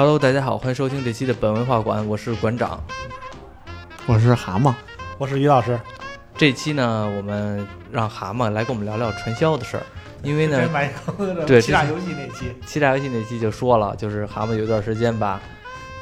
Hello，大家好，欢迎收听这期的本文化馆，我是馆长。我是蛤蟆，我是于老师。这期呢，我们让蛤蟆来跟我们聊聊传销的事儿，因为呢，买对欺诈游戏那期，欺诈游戏那期就说了，就是蛤蟆有段时间吧，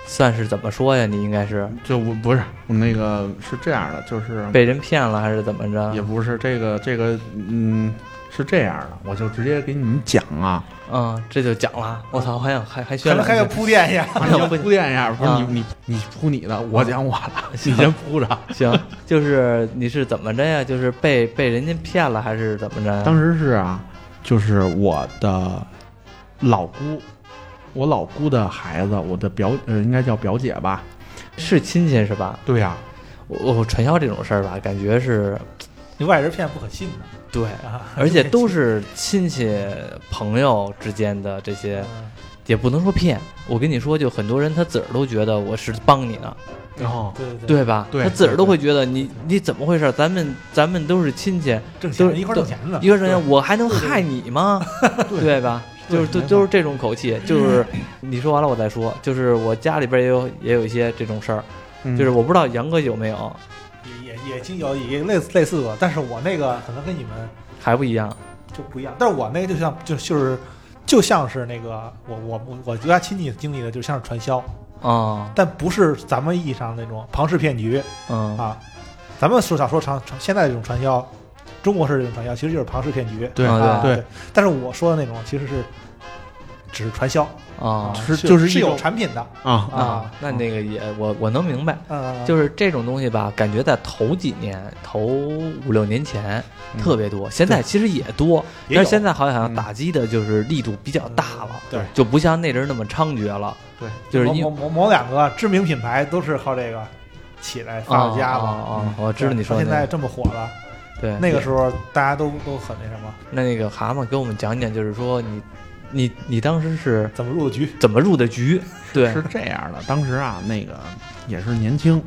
算是怎么说呀？你应该是就我不是我那个是这样的，就是被人骗了还是怎么着？也不是这个这个嗯是这样的，我就直接给你们讲啊，嗯，这就讲了。我操，还想还还可宣了能还要铺垫一下。铺垫一下，不是啊你你你铺你的，我讲我的，你先铺着。行，就是你是怎么着呀？就是被被人家骗了还是怎么着呀？当时是啊，就是我的老姑，我老姑的孩子，我的表呃应该叫表姐吧？是亲戚是吧？对呀、我我传销这种事儿吧，感觉是你外人骗不可信的对，啊，而且都是亲戚朋友之间的这些，嗯也不能说骗。我跟你说，就很多人他自个儿都觉得我是帮你的，然后对对对吧？对他自个儿都会觉得你你怎么回事？咱们咱们都是亲戚，挣都是钱一块挣钱的，一块挣钱我还能害你吗？对吧？就是都都是这种口气，就是你说完了我再说。就是我家里边也有也有一些这种事儿，嗯就是我不知道杨哥有没有，也经有也类似类似过，但是我那个可能跟你们还不一样。就不一样，但是我那个就像就就是就像是那个我我我我家亲戚经历的，就像是传销，啊，但不是咱们意义上那种庞氏骗局嗯啊。咱们说想说传传现在这种传销，中国式这种传销其实就是庞氏骗局，对啊对对。但是我说的那种其实是只是传销啊是就是是有就是一种产品的，啊啊，那那个也我我能明白。嗯，就是这种东西吧，感觉在头几年、头五六年前嗯。特别多，现在其实也多，但是现在好像嗯。打击的就是力度比较大了，对。就不像那阵儿那么猖獗了。对，就是因某某某某两个知名品牌都是靠这个起来发了。家啊了。啊啊！我知道你说的现在，这么火了，对那个时候大家都都很那什么，那那个蛤蟆给我们讲讲，就是说你你你当时是怎么入的局？怎么入的局？对是这样的，当时啊，那个也是年轻，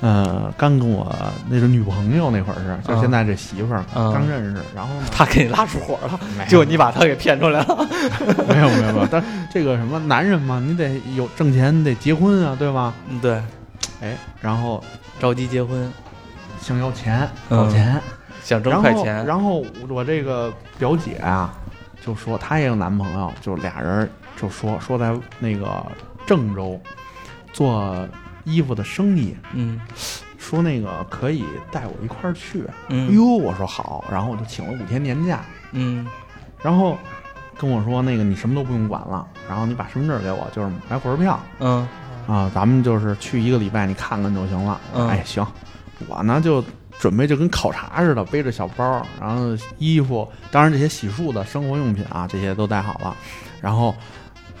呃，刚跟我那个女朋友那会儿是，就嗯现在这媳妇儿、嗯刚认识，然后呢，他给你拉出火了，没有结果你把他给骗出来了。没有没有没有，但这个什么男人嘛，你得有挣钱，你得结婚啊，对吧？嗯，对，哎，然后着急结婚，想要钱，嗯要钱，想挣快钱，然后我这个表姐啊，就说她也有男朋友，就俩人就说说在那个郑州做衣服的生意，嗯。说那个可以带我一块儿去。哎嗯哟，我说好，然后我就请了五天年假，嗯。然后跟我说那个你什么都不用管了，然后你把身份证给我，就是买火车票。嗯。啊，咱们就是去一个礼拜，你看看就行了。嗯。哎，行，我呢就准备就跟考察似的，背着小包，然后衣服，当然这些洗漱的生活用品啊，这些都带好了，然后。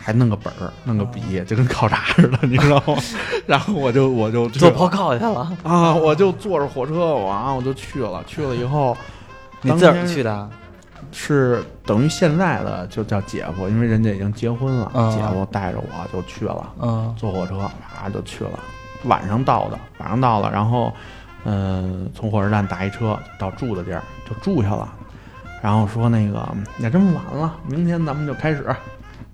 还弄个本儿，弄个笔，就跟考察似的，你知道吗？然后我就我就做报告去了，啊，我就坐着火车，我啊我就去了。去了以后，你自个儿去的？是等于现在的就叫姐夫，因为人家已经结婚了，嗯姐夫带着我就去了，嗯坐火车啪就去了，晚上到的，晚上到了，然后嗯、呃从火车站打一车到住的地儿就住下了，然后说那个也这么晚了，明天咱们就开始，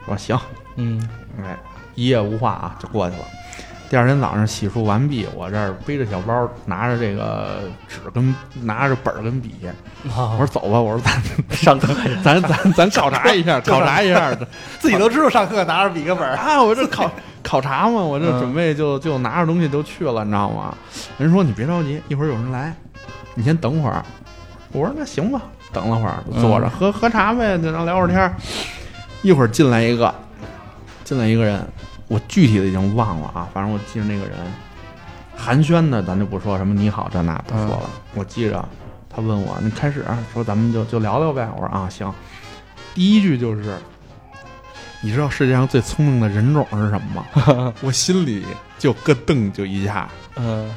说行，嗯。哎，一夜无话啊，就过去了。第二天早上洗漱完毕，我这儿背着小包，拿着这个纸跟拿着本儿跟笔，我说走吧，我说咱 上课。咱咱咱考察一下，考察一下。自己都知道上课拿着笔跟本儿，啊！我这考考察嘛，我这嗯准备就就拿着东西就去了，你知道吗？人说你别着急，一会儿有人来，你先等会儿。我说那行吧，等了会儿坐着、嗯喝喝茶呗，就让聊会儿天儿。一会儿进来一个，进来一个人，我具体的已经忘了啊，反正我记着那个人寒暄的，咱就不说什么你好这那不说了，我记着他问我，你开始说咱们就就聊聊呗。我说啊行，第一句就是，你知道世界上最聪明的人种是什么吗？我心里就咯噔就一下，嗯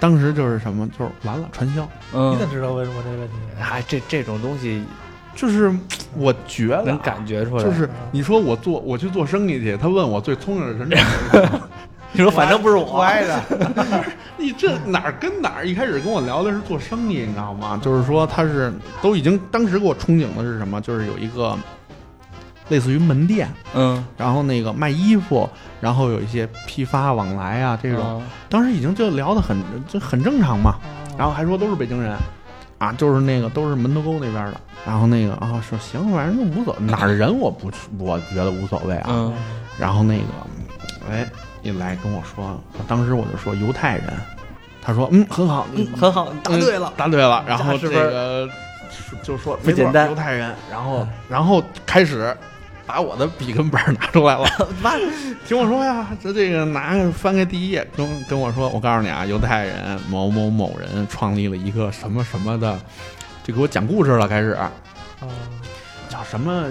当时就是什么，就是完了传销，嗯你怎么知道为什么这个问题？哎，这这种东西就是我觉得能感觉出来。就是你说我做我去做生意去，他问我最聪明的人种是什么，你说反正不是我，不挨着，你这哪儿跟哪儿？一开始跟我聊的是做生意，你知道吗？就是说他是都已经当时给我憧憬的是什么？就是有一个类似于门店，嗯，然后那个卖衣服，然后有一些批发往来啊这种。种，当时已经就聊得很就很正常嘛，然后还说都是北京人，啊，就是那个都是门头沟那边的，然后那个啊说行，反正就无所哪儿人我不我觉得无所谓啊，嗯。然后那个哎一来跟我说，当时我就说犹太人，他说嗯很好，嗯，很好，答对了。嗯，答对了，然后这个就说不简单。没错犹太人，然后然后开始。把我的笔跟本儿拿出来了，妈，听我说呀，这这个拿翻开第一页，跟跟我说，我告诉你啊，犹太人某某某人创立了一个什么什么的，就给我讲故事了，开始啊，叫什么，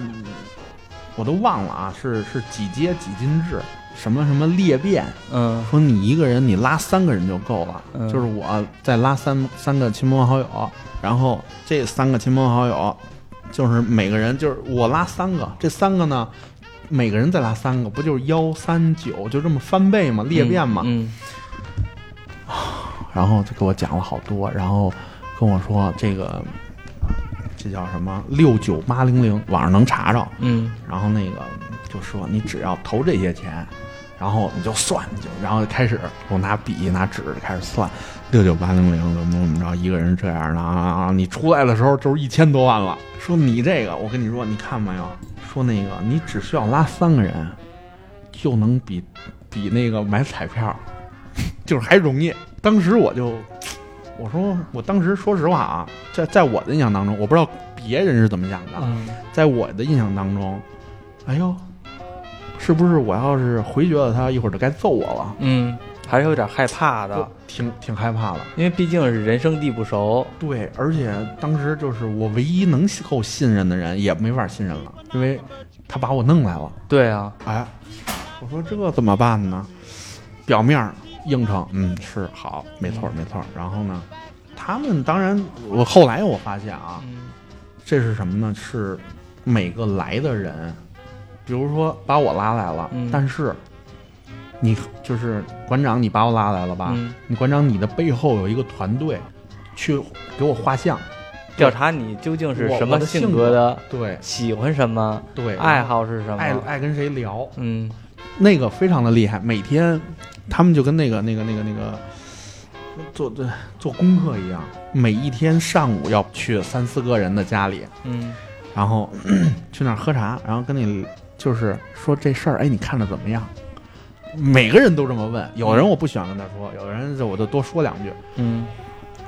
我都忘了啊，是是几阶几进制，什么什么裂变，嗯。说你一个人你拉三个人就够了，嗯就是我再拉三三个亲朋好友，然后这三个亲朋好友，就是每个人就是我拉三个，这三个呢，每个人再拉三个，不就是幺三九就这么翻倍嘛，裂变嘛，嗯 然后就给我讲了好多，然后跟我说这个这叫什么？六九八零零，网上能查着，嗯。然后那个就说你只要投这些钱，然后你就算，你就然后就开始我拿笔拿纸开始算，六九八零零怎么怎么着，一个人这样的啊啊，你出来的时候就是一千多万了。说你这个，我跟你说，你看没有？说那个你只需要拉三个人，就能比比那个买彩票，就是还容易。当时我就。我说，我当时说实话啊，在在我的印象当中，我不知道别人是怎么想的，嗯在我的印象当中，哎呦，是不是我要是回绝了他，一会儿就该揍我了？嗯，还是有点害怕的，挺挺害怕的。因为毕竟是人生地不熟，对，而且当时就是我唯一能够信任的人也没法信任了，因为他把我弄来了。对啊，哎，我说这怎么办呢？表面儿应承，嗯，是好，没错儿没错儿。然后呢，他们当然，我后来我发现啊，嗯这是什么呢？是每个来的人，比如说把我拉来了，嗯但是你就是馆长，你把我拉来了吧？嗯，你馆长，你的背后有一个团队去给我画像，调查你究竟是什么性性格的，对喜欢什么，对，爱好是什么，爱爱跟谁聊，嗯那个非常的厉害。每天他们就跟那个那个那个那个做做做功课一样，每一天上午要去三四个人的家里，嗯然后 去那儿喝茶，然后跟你就是说这事儿，哎，你看着怎么样？每个人都这么问，有的人我不喜欢跟他说，有的人就我就多说两句，嗯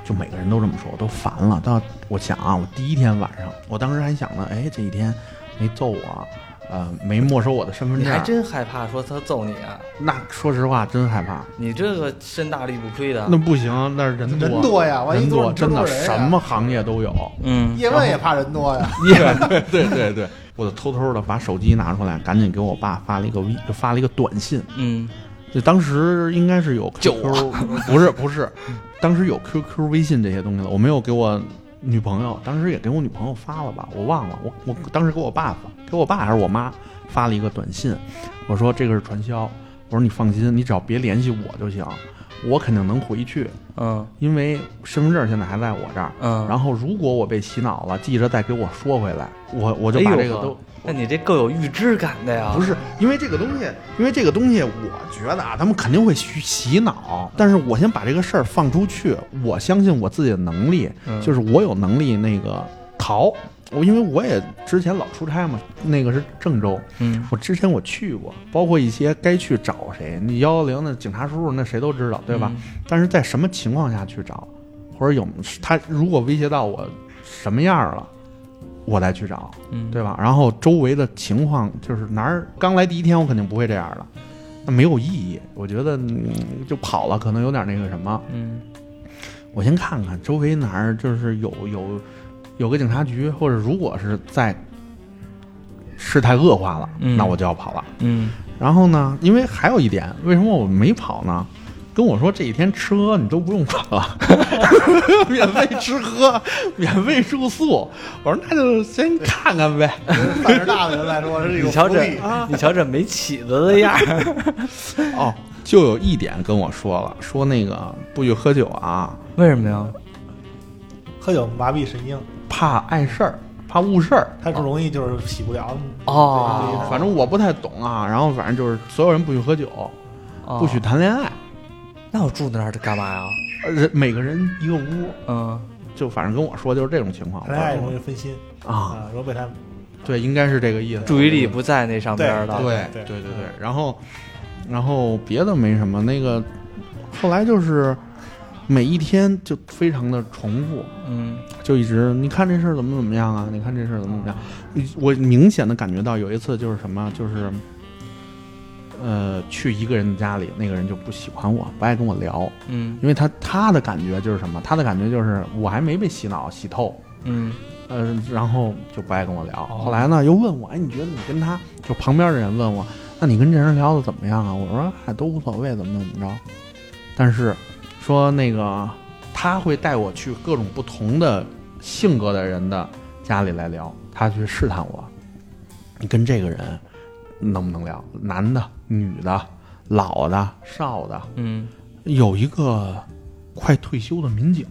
就每个人都这么说，我都烦了。到我想啊，我第一天晚上，我当时还想呢，哎，这一天没揍我，呃，没没收我的身份证，你还真害怕说他揍你啊？那说实话真害怕。你这个身大力不亏的，那不行，那人多人多呀，万一人多，真的人呀什么行业都有。嗯叶问也怕人多呀。对对对对，我就偷偷的把手机拿出来，赶紧给我爸发了一个微，就发了一个短信。嗯就当时应该是有救 QQ，不是不是，当时有 QQ、微信这些东西了。我没有给我女朋友，当时也给我女朋友发了吧，我忘了。我我当时给我爸发，给我爸还是我妈发了一个短信，我说这个是传销，我说你放心，你只要别联系我就行，我肯定能回去，嗯因为身份证现在还在我这儿。嗯，然后如果我被洗脑了，记着再给我说回来，我我就把这个都。那你这够有预知感的呀？不是因为这个东西，因为这个东西，我觉得啊，他们肯定会洗洗脑。但是我先把这个事儿放出去，我相信我自己的能力，嗯就是我有能力那个逃。我因为我也之前老出差嘛，那个是郑州，嗯我之前我去过，包括一些该去找谁，你幺幺零的警察叔叔那谁都知道，对吧？？但是在什么情况下去找，或者有他如果威胁到我什么样了，我再去找。嗯，对吧？然后周围的情况就是哪儿刚来第一天，我肯定不会这样的，那没有意义。我觉得、嗯、就跑了，可能有点那个什么。嗯我先看看周围哪儿就是有有有个警察局，或者如果是在事态恶化了，嗯那我就要跑了。嗯然后呢，因为还有一点，为什么我没跑呢？跟我说这几天吃喝你都不用管了，免费吃喝，免费住宿。我说那就先看看呗。胆儿大的人来说是一个你瞧这你瞧这没起子的样儿，哦，就有一点跟我说了，说那个不许喝酒啊，为什么呀？喝酒麻痹神经，怕碍事儿，怕误事儿。他就容易就是洗不了。哦，反正我不太懂啊，然后反正就是所有人不许喝酒，哦不许谈恋爱，那我住那儿干嘛呀？呃人每个人一个屋，嗯，就反正跟我说就是这种情况。谈恋爱容易分心啊，啊，容易被他对，应该是这个意思。注意力不在那上边的。对对对对对，然后然后别的没什么，那个后来就是每一天就非常的重复，嗯就一直你看这事儿怎么怎么样啊？你看这事儿怎么怎么样？我明显的感觉到有一次就是什么，就是呃去一个人的家里，那个人就不喜欢我，不爱跟我聊，嗯因为他他的感觉就是什么？他的感觉就是我还没被洗脑洗透。嗯呃，然后就不爱跟我聊。哦后来呢，又问我，哎，你觉得你跟他就旁边的人问我，那你跟这人聊的怎么样啊？我说，哎，都无所谓，怎么怎么着。但是说那个他会带我去各种不同的性格的人的家里来聊，他去试探我，你跟这个人能不能聊？男的、女的、老的、少的，嗯，有一个快退休的民警。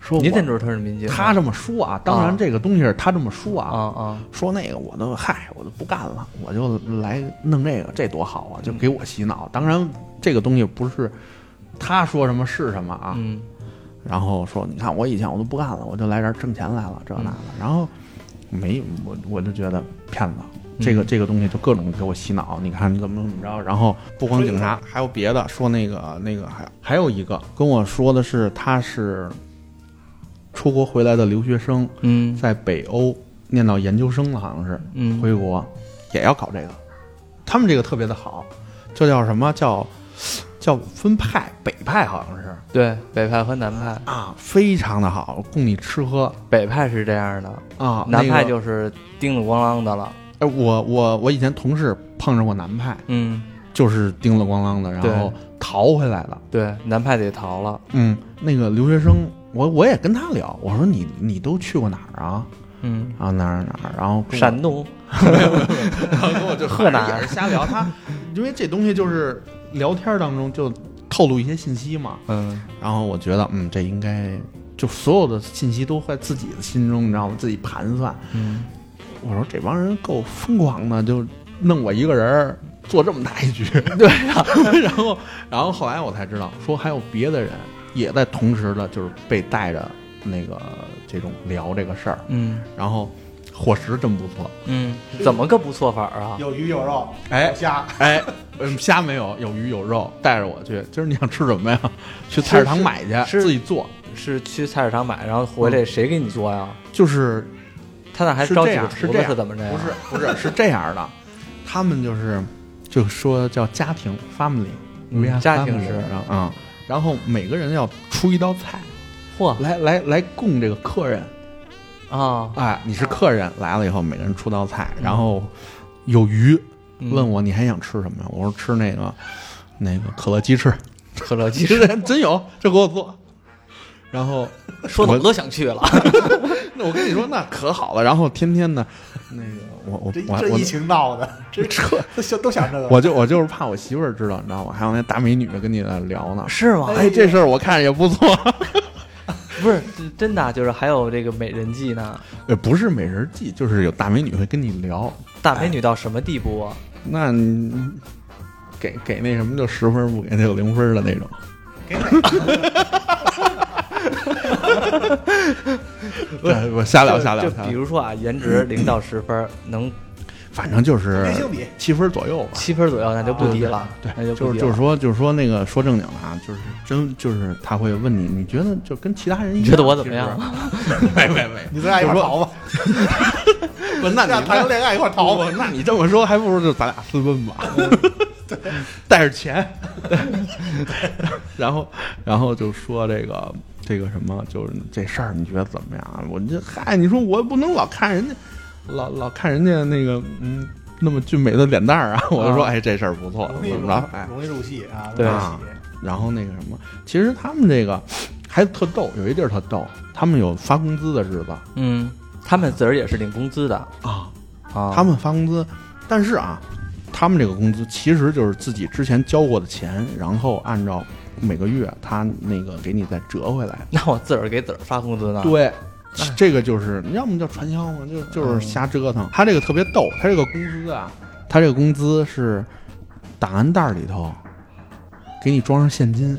说我你怎么知道他是民警啊？他这么说啊，当然这个东西是他这么说啊啊，啊说那个我都嗨，我都不干了，我就来弄这个，这多好啊，就给我洗脑。当然这个东西不是他说什么是什么啊，嗯。然后说你看我以前我都不干了，我就来这儿挣钱来了，这那的，然后没我我就觉得骗子。这个这个东西就各种给我洗脑，你看怎么怎么着，然后不光警察，还有别的说那个那个还还有一个跟我说的是他是出国回来的留学生，嗯。在北欧念到研究生了，好像是嗯，回国也要搞这个。他们这个特别的好，这叫什么？叫叫分派，北派好像是对北派和南派，啊，非常的好，供你吃喝北派是这样的，啊。南派就是叮了咣啷的了。哎，我我我以前同事碰上过南派，嗯，就是叮了咣啷的，然后逃回来了。对，南派得逃了。嗯，那个留学生，我我也跟他聊，我说你你都去过哪儿啊？嗯，然后哪儿哪儿，然后山东。然后跟我就河南也是瞎聊。他因为这东西就是聊天当中就透露一些信息嘛，嗯然后我觉得嗯，这应该就所有的信息都在自己的心中，你知道吗？自己盘算。嗯，我说这帮人够疯狂的，就弄我一个人儿做这么大一局。对呀、然后，然后后来我才知道，说还有别的人也在同时的，就是被带着那个这种聊这个事儿，嗯然后伙食真不错。嗯，怎么个不错法啊？有鱼有肉，哎虾，哎，嗯，虾没有，有鱼有肉，带着我去。今儿你想吃什么呀？去菜市场买去，自己做。是去菜市场买，然后回来谁给你做呀？就是他那还招几个厨样是这样子是怎么着呀？不是不是是这样的，他们就是就说叫家庭 family，嗯家庭式啊、然后每个人要出一道菜嚯来来来供这个客人。啊！哎，你是客人来了以后，每个人出道菜，然后有鱼，嗯问我你还想吃什么呀？我说吃那个那个可乐鸡翅，可乐鸡其翅，实真有，这给我做。然后说的我都想去了。那我跟你说，那可好了。然后天天的，那个我我这我我这疫情闹的，这这都想都想这个。我就我就是怕我媳妇儿知道，你知道吗？还有那大美女跟你在聊呢。是吗？哎，这事儿我看着也不错。不是真的，啊就是还有这个美人计呢。呃，不是美人计，就是有大美女会跟你聊。大美女到什么地步啊？那你给给那什么就十分，不给就零分的那种。给哪对，我瞎聊瞎聊就比如说啊，颜值零到十分，能反正就是七分左右吧。七分左右，那就不低了。对，那就就是不低了。就是说就是说那个说正经的啊，就是真就是他会问你，你觉得就跟其他人一样？你觉得我怎么样？没没没，你咱俩一块儿逃吧，不，那咱俩你谈个恋爱一块儿逃吧。那你这么说，还不如就咱俩私奔吧，带着钱，然后然后就说这个这个什么，就是这事儿，你觉得怎么样？我这嗨，你说我不能老看人家，老老看人家那个嗯那么俊美的脸蛋儿啊，我就说啊哎这事儿不错，怎么着？哎，容易入戏啊，对容易啊入戏然后那个什么，其实他们这个还特逗，有一地儿特逗，他们有发工资的日子嗯，他们自个儿也是领工资的啊，啊。他们发工资，但是啊，他们这个工资其实就是自己之前交过的钱，然后按照每个月他那个给你再折回来。那我自个儿给自个儿发工资呢？，对，这个就是你要么叫传销嘛，就就是瞎折腾。他这个特别逗，他这个工资啊，他这个工资是档案袋里头给你装上现金，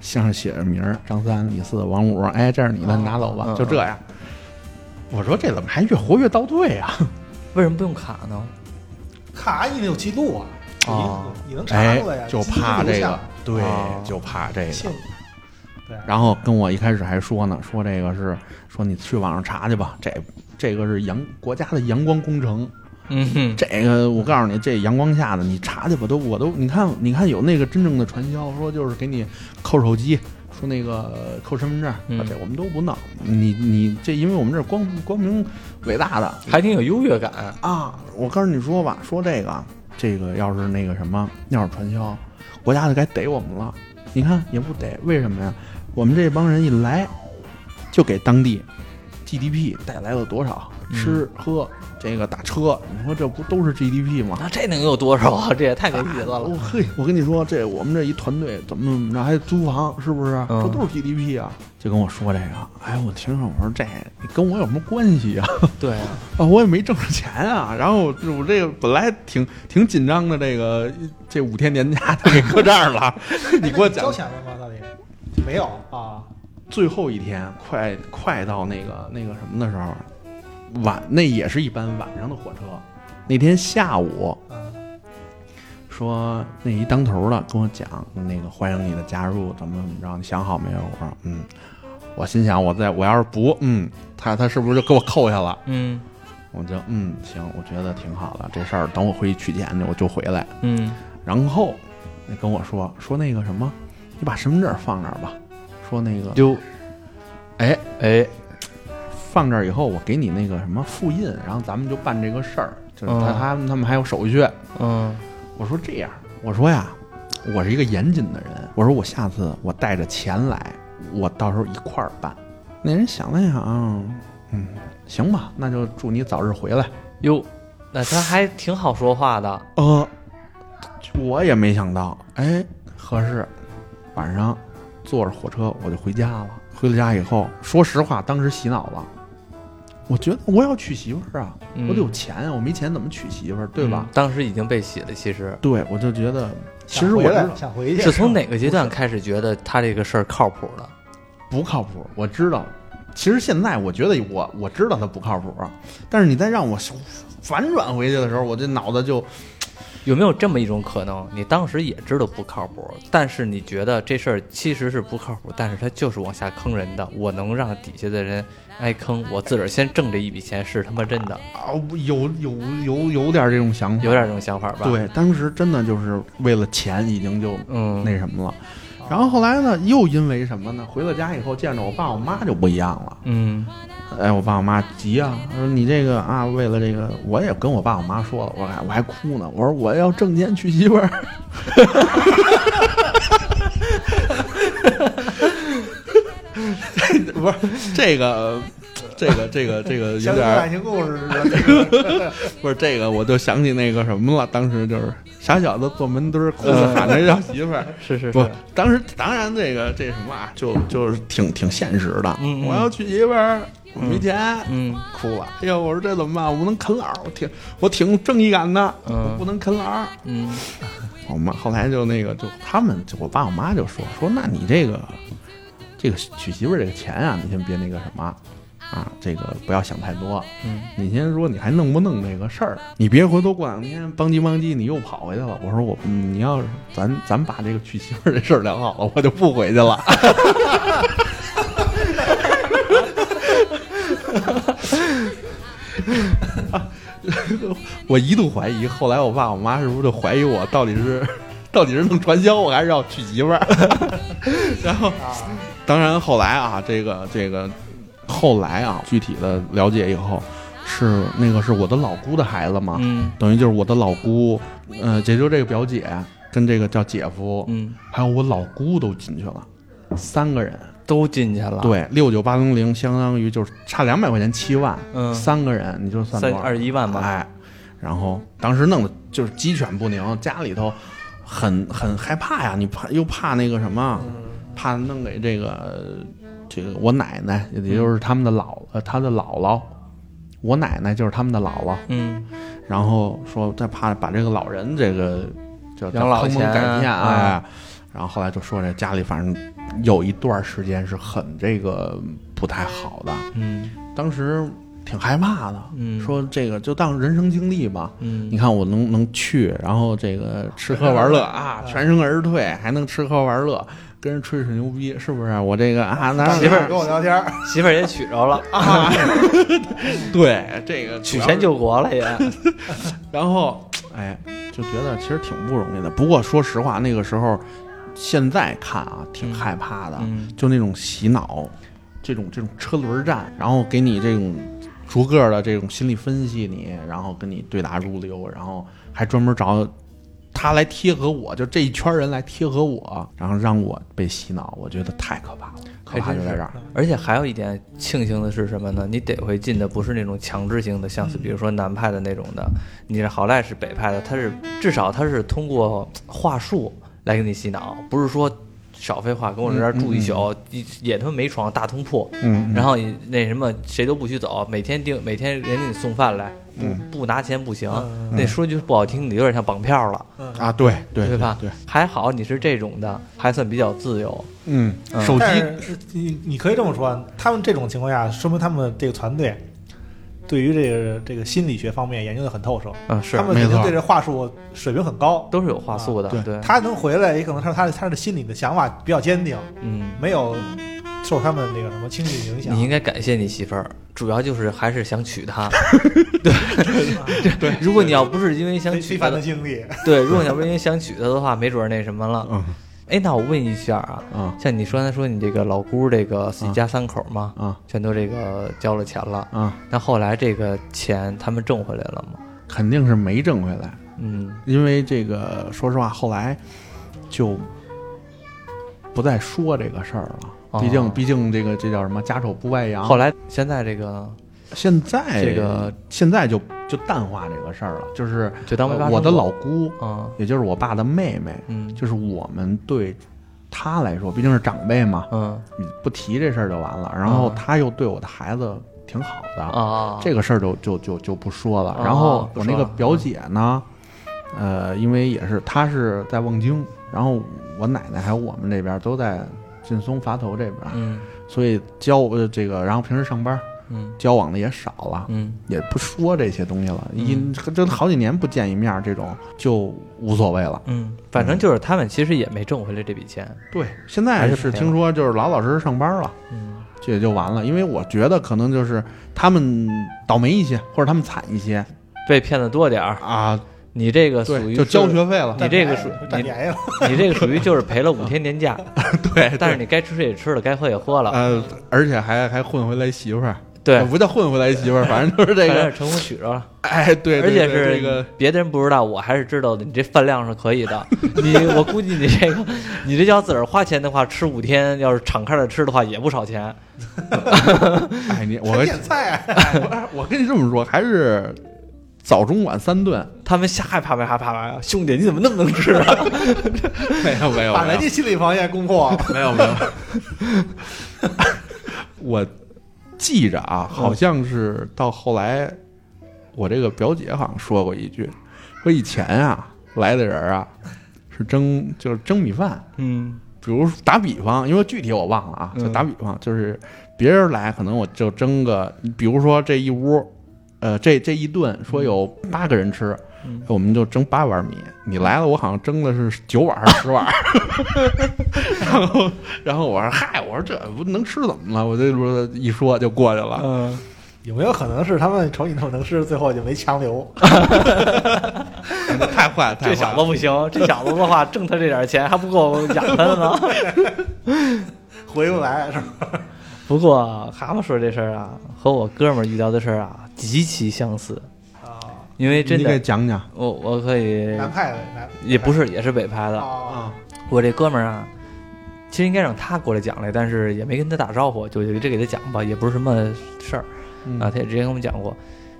上写着名儿：张三、李四、王五。哎，这是你的，你拿走吧，嗯就这样。我说这怎么还越活越倒退啊？为什么不用卡呢？卡你得有记录啊，哦你你能查哎出来呀，，就怕这个，对哦，就怕这个然后跟我一开始还说呢，说这个是说你去网上查去吧，这这个是阳国家的阳光工程，嗯哼，这个我告诉你，这阳光下的你查去吧，都我都你看你看有那个真正的传销，说就是给你扣手机，说那个扣身份证，嗯这我们都不弄，你你这因为我们这是光光明伟大的还挺有优越感。啊，我告诉你说吧，说这个这个要是那个什么，要是传销，国家就该逮我们了。你看也不逮，为什么呀？我们这帮人一来，就给当地 GDP 带来了多少？嗯吃喝这个打车，你说这不都是 GDP 吗？那这能有多少啊？这也太没意思哦了。嘿，我跟你说，这我们这一团队怎么怎么着，还租房，是不是？嗯这都是 GDP 啊！就跟我说这个，哎，我听着我说这你跟我有什么关系啊？对啊，啊，我也没挣着钱啊。然后我这个本来挺挺紧张的，这个这五天年假都给搁这儿了。你给我讲交，钱了吗？到底没有啊？最后一天快快到那个那个什么的时候，晚那也是一班晚上的火车。那天下午嗯，说那一当头的跟我讲，那个欢迎你的加入，怎么怎么着，你想好没有？我说嗯，我心想我在我要是不嗯，他他是不是就给我扣下了？嗯我就嗯行，我觉得挺好的，这事儿等我回去取钱去，我就回来。嗯然后你跟我说说那个什么，你把身份证放那儿吧。说那个就哎哎放这儿以后，我给你那个什么复印，然后咱们就办这个事儿。就是他嗯他们他们还有手续。嗯我说这样，我说呀，我是一个严谨的人，我说我下次我带着钱来，我到时候一块儿办。那人想了想，嗯，行吧，那就祝你早日回来。哟，那他还挺好说话的。呃，我也没想到，哎，合适，晚上坐着火车我就回家了。回了家以后，说实话，当时洗脑了。我觉得我要娶媳妇儿啊，嗯我得有钱啊，我没钱怎么娶媳妇儿，对吧嗯？当时已经被洗了，其实对，我就觉得，其实我知道想回去，是从哪个阶段开始觉得他这个事儿靠谱的？不靠谱。我知道，其实现在我觉得我我知道他不靠谱，但是你再让我反转回去的时候，我这脑子就有没有这么一种可能？你当时也知道不靠谱，但是你觉得这事儿其实是不靠谱，但是他就是往下坑人的。我能让底下的人挨坑，我自个儿先挣这一笔钱是他妈真的，啊，有有有有点这种想法，有点这种想法吧？，对，当时真的就是为了钱，已经就嗯，那什么了。然后后来呢，又因为什么呢？回了家以后见着我爸我妈就不一样了。嗯哎，我爸我妈急啊，说你这个啊，为了这个，我也跟我爸我妈说了，我还我还哭呢，我说我要挣钱娶媳妇儿。不是这个，这个，这个，这个有像点儿爱情故事似的。不是这个，我就想起那个什么了。当时就是傻小子坐门墩儿，哭着喊着要媳妇儿。不是是是，，当时当然这个这什么啊，就就是挺挺现实的。我要娶媳妇儿，我没钱，嗯哭了。哎呦，我说这怎么办？我不能啃老，我挺我挺正义感的，嗯我不能啃老。嗯 我妈后来就那个就他们就我爸我妈就说说，那你这个这个娶媳妇儿这个钱啊，你先别那个什么啊，这个不要想太多。嗯，你先说你还弄不弄这个事儿？你别回头过两天邦唧邦唧你又跑回去了。我说我，嗯你要是咱咱把这个娶媳妇儿这事儿聊好了，我就不回去了。我一度怀疑，后来我爸我妈是不是就怀疑我到底是到底是弄传销，我还是要娶媳妇儿？然后，当然后来啊，这个这个后来啊，具体的了解以后，是那个是我的老姑的孩子嘛，嗯。等于就是我的老姑，呃，也就这个表姐跟这个叫姐夫，嗯，还有我老姑都进去了，三个人，都进去了。，对，六九八零零相当于就是差两百块钱七万，嗯，三个人你就算三二十一万吧。哎，然后当时弄的就是鸡犬不宁，家里头很很害怕呀，你怕又怕那个什么，怕弄给这个这个我奶奶，也就是他们的姥呃他的姥姥，我奶奶就是他们的姥姥，嗯。然后说再怕把这个老人这个叫叫养老坑蒙钱改骗啊哎，然后后来就说这家里反正有一段时间是很这个不太好的，嗯。当时挺害怕的，嗯说这个就当人生经历吧。嗯。你看我能能去，然后这个吃喝玩乐啊，全身而退，还能吃喝玩乐，跟人吹吹牛逼，是不是？我这个啊，哪媳妇儿跟我聊天儿，媳妇儿也娶着了啊，对这个娶钱救国了也。然后哎，就觉得其实挺不容易的。不过说实话，那个时候现在看啊，挺害怕的，嗯就那种洗脑，这种这种车轮战，然后给你这种逐个的这种心理分析你，然后跟你对答如流，然后还专门找他来贴合我，就这一圈人来贴合我，然后让我被洗脑，我觉得太可怕了，可怕就在这儿。而且还有一点庆幸的是什么呢？你得回进的不是那种强制性的，像是比如说南派的那种的，你是好赖是北派的，他是至少他是通过话术来给你洗脑，不是说少废话，跟我这儿住一宿，一也他妈没床大通铺，嗯，然后那什么谁都不许走，每天订每天人给你送饭来，不嗯。不拿钱不行。嗯那说句不好听，的有点像绑票了，嗯啊，对对对吧？对，还好你是这种的，还算比较自由。嗯，嗯。手机。但是你你可以这么说，他们这种情况下，说明他们这个团队对于这个这个心理学方面研究的很透彻，嗯，是他们肯定对这话术水平很高。都是有话术的，对对，他能回来，也可能他他他的心理的想法比较坚定，嗯。没有受他们那个什么情绪影响。你应该感谢你媳妇儿，主要就是还是想娶她。对 对，如果你要不是因为想娶她的，经历，对，如果你要不是因为想娶她的话，没准儿那什么了。嗯哎，那我问一下啊，啊像你说刚才说你这个老姑这个一家三口嘛，啊全都这个交了钱了，啊，那后来这个钱他们挣回来了吗？肯定是没挣回来。嗯因为这个，说实话，后来就不再说这个事儿了。哦毕竟，毕竟这个这叫什么“家丑不外扬”。后来现在这个现在这个现在就就淡化这个事儿了，就是就当呃我的老姑，啊，也就是我爸的妹妹，嗯。就是我们对她来说，毕竟是长辈嘛，嗯。你不提这事儿就完了。然后啊她又对我的孩子挺好的，啊，这个事儿就就就就不说了。啊然后我那个表姐呢，呃，因为也是她是在望京，然后我奶奶还有我们这边都在劲松垡头这边，嗯。所以教呃这个，然后平时上班嗯。交往的也少了，嗯。也不说这些东西了，嗯。一这好几年不见一面，这种就无所谓了。嗯，反正就是他们其实也没挣回来这笔钱。对，现在是还是听说就是老老实实上班了。嗯。这也就完了，因为我觉得可能就是他们倒霉一些，或者他们惨一些。被骗的多点儿，啊，你这个属，于就交学费了。你这个属你占便宜了，你这个属于就是赔了五天年假，对，但是你该吃也吃了，该喝也喝了，呃，而且还还混回来媳妇儿，对呃，不叫混回来媳妇儿，反正就是这个，成功娶着了，哎，对，而且是这个，别的人不知道，我还是知道的。你这饭量是可以的，你我估计你这个，你这要自个儿花钱的话，吃五天，要是敞开了吃的话，也不少钱。哎，你我点菜，我跟你这么说，还是早中晚三顿，他们瞎害怕怕怕呀，兄弟你怎么那么能吃啊？没有没有没有把人家心理防线攻破。没有没有，我记着啊，好像是到后来，我这个表姐好像说过一句，说以前啊来的人啊是蒸就是蒸米饭，嗯比如打比方，因为具体我忘了啊，就打比方，就是别人来可能我就蒸个，比如说这一屋。呃，这这一顿说有八个人吃，嗯我们就蒸八碗米。你来了，我好像蒸的是九碗还是十碗？然后，然后我说嗨，我说这不能吃怎么了？我这说一说就过去了。嗯，有没有可能是他们瞅你那么能吃，最后就没强留？太坏了，太坏了！这小子不行，这小子的话挣他这点钱还不够养他的呢。回不来是吧？不过蛤蟆说这事儿啊，和我哥们儿遇到的事儿啊极其相似，啊，因为真你给的，讲讲我我可以南派的南也不是也是北派的，啊，我这哥们儿啊，其实应该让他过来讲来，但是也没跟他打招呼，就就这给他讲吧，也不是什么事儿嗯啊。他也之前跟我们讲过，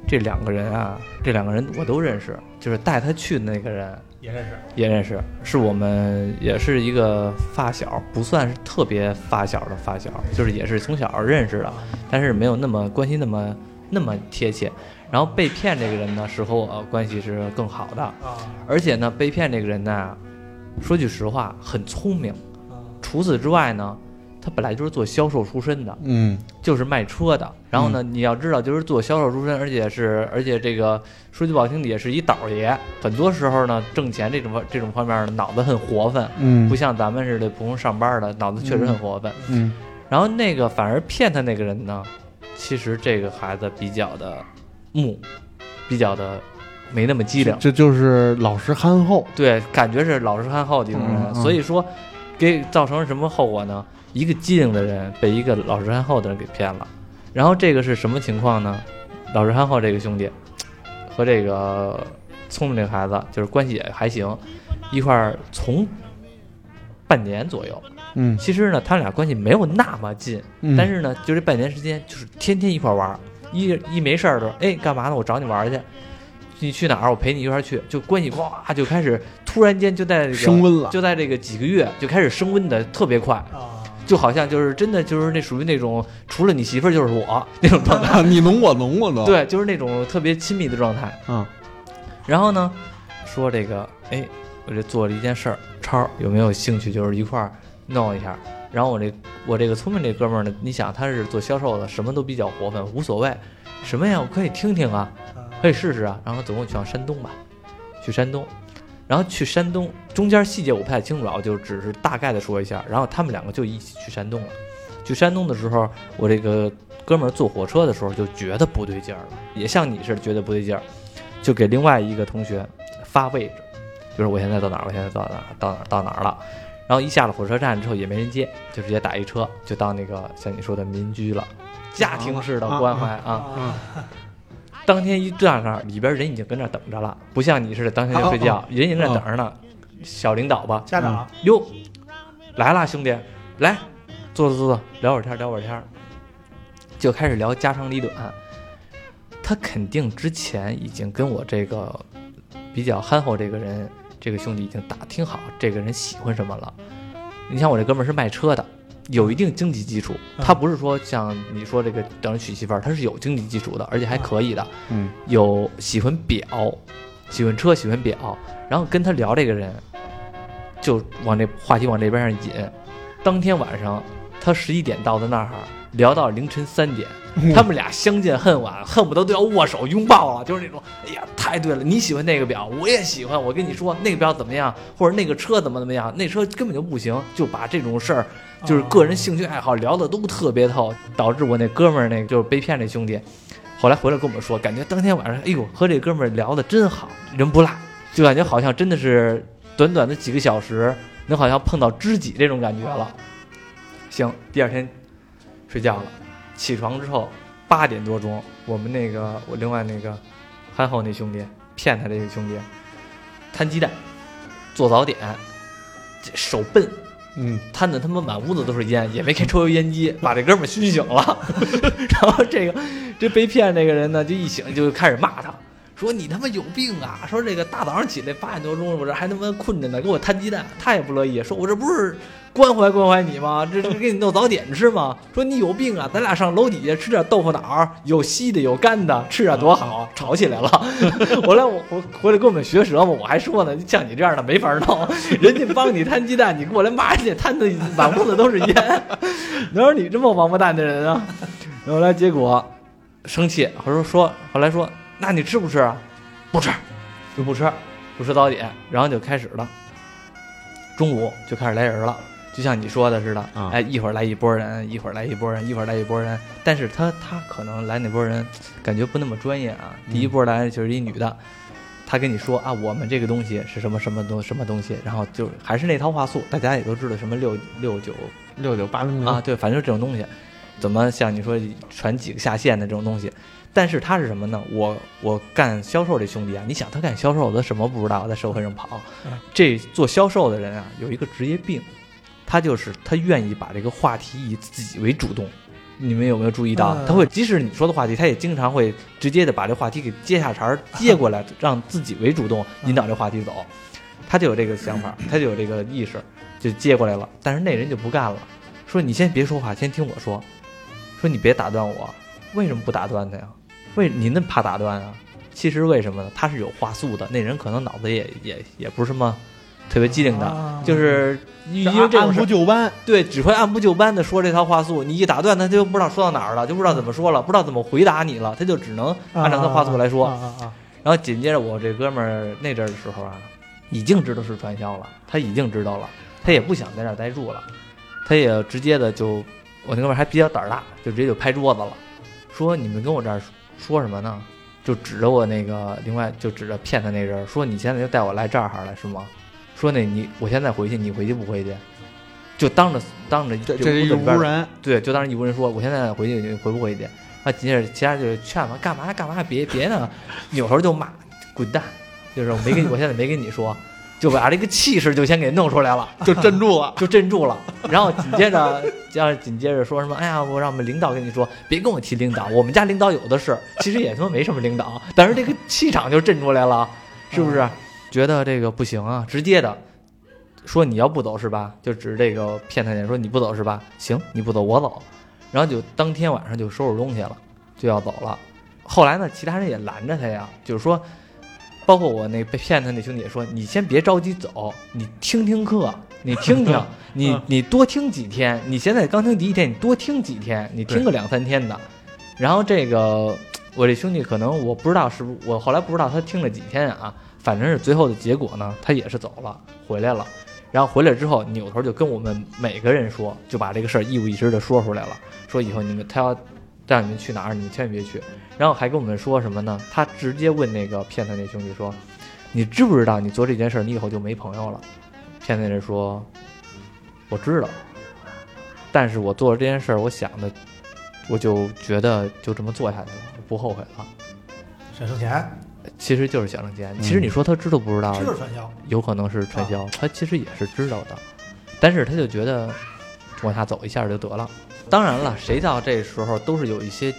这两个人啊，这两个人我都认识，就是带他去的那个人也认识。也认识，是我们也是一个发小，不算是特别发小的发小，就是也是从小认识的，但是没有那么关系那么那么贴切。然后被骗这个人呢，是和我关系是更好的，啊而且呢，被骗这个人呢，说句实话很聪明。啊除此之外呢，他本来就是做销售出身的，嗯就是卖车的。然后呢，你要知道，就是做销售出身，而且是而且这个说句不好听的，也是一倒爷。很多时候呢，挣钱这种方这种方面呢，脑子很活泛，嗯不像咱们似的普通上班的，脑子确实很活泛。嗯然后那个反而骗他那个人呢，其实这个孩子比较的木，比较的没那么机灵。这就是老实憨厚。对，感觉是老实憨厚的一种人，嗯嗯所以说给造成什么后果呢？一个机灵的人被一个老实憨厚的人给骗了，然后这个是什么情况呢？老实憨厚这个兄弟和这个聪明这个孩子就是关系也还行，一块儿从半年左右，嗯，其实呢他俩关系没有那么近，嗯但是呢就这半年时间就是天天一块玩，一一没事儿的时候，哎干嘛呢？我找你玩去。你去哪儿？我陪你一块儿去，就关系哗就开始突然间就在这个升温了。就在这个几个月就开始升温的特别快，啊！就好像就是真的就是那属于那种除了你媳妇儿就是我那种状态，你侬我侬我都。对，就是那种特别亲密的状态。嗯然后呢，说这个，哎，我这做了一件事儿，超有没有兴趣？就是一块儿弄一下。然后我这我这个聪明这哥们儿呢，你想他是做销售的，什么都比较活泛，无所谓，什么呀，我可以听听啊，可以试试啊。然后总共去往山东吧，去山东，然后去山东，中间细节我不太清楚啊，我就只是大概的说一下。然后他们两个就一起去山东了。去山东的时候，我这个哥们儿坐火车的时候就觉得不对劲儿了，也像你似的觉得不对劲儿，就给另外一个同学发位置，就是我现在到哪儿，我现在到哪儿，到哪儿，到哪儿了。然后一下了火车站之后也没人接，就直接打一车就到那个像你说的民居了，家庭式的关怀啊。啊当天一站那儿，里边人已经跟那儿等着了，不像你似的当天就睡觉，人已经在那等着呢。小领导吧，家长哟，来啦，兄弟，来，坐坐坐坐，聊会儿天，聊会儿天儿，就开始聊家长里短。他肯定之前已经跟我这个比较憨厚这个人，这个兄弟已经打听好这个人喜欢什么了。你像我这哥们儿是卖车的，有一定经济基础，他不是说像你说这个等着娶媳妇儿，他是有经济基础的，而且还可以的。嗯有喜欢表，喜欢车，喜欢表，然后跟他聊这个人，就往这话题往这边上引。当天晚上，他十一点到的那儿，聊到凌晨三点，他们俩相见恨晚，恨不得都要握手拥抱了，就是那种，哎呀，太对了，你喜欢那个表，我也喜欢，我跟你说那个表怎么样，或者那个车怎么怎么样，那车根本就不行，就把这种事儿，就是个人兴趣爱好聊的都特别透，导致我那哥们儿那就是被骗那兄弟，后来回来跟我们说，感觉当天晚上，哎呦，和这哥们儿聊的真好，人不赖，就感觉好像真的是短短的几个小时，能好像碰到知己这种感觉了。行，第二天睡觉了，起床之后八点多钟，我们那个我另外那个憨厚那兄弟骗他这个兄弟摊鸡蛋，做早点，这手笨，嗯。摊的他妈满屋子都是烟，也没开抽油烟机，把这哥们儿熏醒了。然后这个这被骗那个人呢，就一醒就开始骂他，说你他妈有病啊！说这个大早上起来八点多钟，我这还他妈困着呢，给我摊鸡蛋，他也不乐意，说我这不是关怀关怀你吗？这这给你弄早点吃吗？说你有病啊！咱俩上楼底下吃点豆腐脑，有稀的有干的，吃点多好。吵起来了，后来我我回来跟我们学舌嘛，我还说呢，像你这样的没法弄，人家帮你摊鸡蛋，你过来骂人家摊的满屋子都是烟，哪有你这么王八蛋的人啊？后来结果生气，后说说后来说，那你吃不吃啊？不吃，就不吃，不吃早点，然后就开始了，中午就开始来人了。就像你说的似的，啊哎，一会儿来一波人，一会儿来一波人，一会儿来一波人。但是他他可能来那波人，感觉不那么专业啊。第一波来就是一女的，她跟你说啊，我们这个东西是什么什么东什么东西，然后就还是那套话术，大家也都知道什么六六九六九八零零啊，对，反正就这种东西，怎么像你说传几个下线的这种东西，但是他是什么呢？我我干销售这兄弟啊，你想他干销售，他什么不知道，在社会上跑嗯，这做销售的人啊，有一个职业病，他就是他愿意把这个话题以自己为主动，你们有没有注意到？嗯他会即使你说的话题，他也经常会直接的把这话题给接下茬儿接过来，让自己为主动引导这话题走。他就有这个想法，他就有这个意识，就接过来了。但是那人就不干了，说你先别说话，先听我说。说你别打断我，为什么不打断他呀？为你那怕打断啊？其实为什么？呢？他是有话术的，那人可能脑子也也也不是什么？特别机灵的，就是因为按部就班，对，只会按部就班的说这套话术，你一打断他，就不知道说到哪儿了，就不知道怎么？说了，不知道怎么？回答你了，他就只能按照他话术来说。然后紧接着我这哥们儿那阵儿的时候啊，已经知道是传销了，他已经知道了，他也不想在那儿待住了，他也直接的就，我那哥们儿还比较胆儿大，就直接就拍桌子了，说你们跟我这儿说什么呢？就指着我那个，另外就指着骗他那人说你现在就带我来这儿来是吗？说那你我现在回去，你回去不回去？就当着当着就这这一屋人，对，就当着一屋人说，我现在回去，你回不回去？啊，紧接着其他人就劝嘛，干嘛干嘛，别别呢，扭头就骂，滚蛋！就是我没跟，我现在没跟你说，就把这个气势就先给弄出来了，就镇住了。就镇住了。然后紧接着，要紧接着说什么？哎呀，我让我们领导跟你说，别跟我提领导，我们家领导有的是，其实也他妈没什么领导，但是这个气场就镇出来了，是不是？觉得这个不行啊，直接的说你要不走是吧？就指这个骗他那人说你不走是吧？行，你不走我走，然后就当天晚上就收拾东西了，就要走了。后来呢，其他人也拦着他呀，就是说，包括我那被骗的那兄弟也说，你先别着急走，你听听课，你听听，你你多听几天。你现在刚听第一天，你多听几天，你听个两三天的。然后这个我这兄弟可能我不知道是不是我后来不知道他听了几天啊，反正是最后的结果呢，他也是走了，回来了。然后回来之后，扭头就跟我们每个人说，就把这个事儿一五一十的说出来了，说以后你们他要让你们去哪儿，你们千万别去。然后还跟我们说什么呢？他直接问那个骗他那兄弟说：“你知不知道你做这件事儿，你以后就没朋友了？”骗他那人说：“我知道，但是我做了这件事儿，我想的，我就觉得就这么做下去了，我不后悔了。想挣钱，其实就是想挣钱。嗯其实你说他知道不知道？这就是传销。有可能是传销，他其实也是知道的，但是他就觉得往下走一下就得了。当然了，谁到这时候都是有一些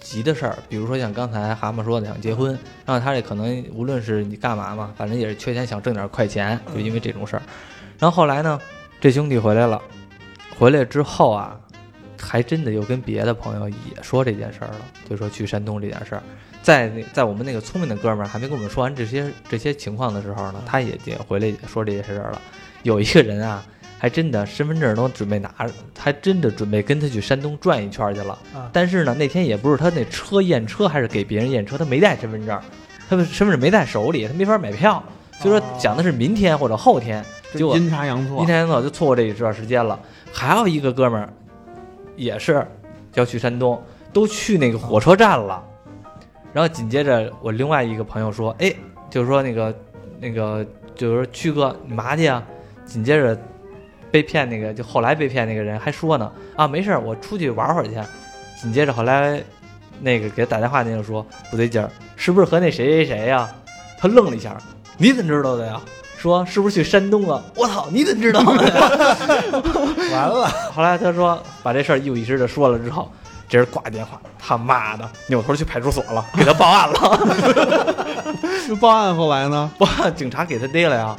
急的事儿，比如说像刚才蛤蟆说的想结婚，然后他这可能无论是你干嘛嘛，反正也是缺钱想挣点快钱，就因为这种事儿。然后后来呢，这兄弟回来了，回来之后啊，还真的又跟别的朋友也说这件事儿了，就说去山东这件事儿。在那在我们那个聪明的哥们儿还没跟我们说完这些这些情况的时候呢，他也也回来说这些事儿了。有一个人啊，还真的身份证都准备拿着，还真的准备跟他去山东转一圈去了。啊但是呢，那天也不是他那车验车，还是给别人验车，他没带身份证，他的身份证没在手里，他没法买票。所以说讲的是明天或者后天，结果阴差阳错阴，差阳错就错过这一段时间了。还有一个哥们儿，也是要去山东，都去那个火车站了。然后紧接着我另外一个朋友说：“哎，就是说那个那个，就是说曲哥你嘛去啊？”紧接着被骗那个，就后来被骗那个人还说呢：“啊，没事儿，我出去玩会儿去。”紧接着后来那个给他打电话那个说：“不对劲儿，是不是和那谁谁谁呀、他愣了一下：“你怎么知道的呀？”说是不是去山东啊？我操，你怎么知道的呀？完了，后来他说把这事儿一五一十的说了之后，这人挂电话，他妈的，扭头去派出所了，给他报案了。报案后来呢？报案，警察给他逮了呀，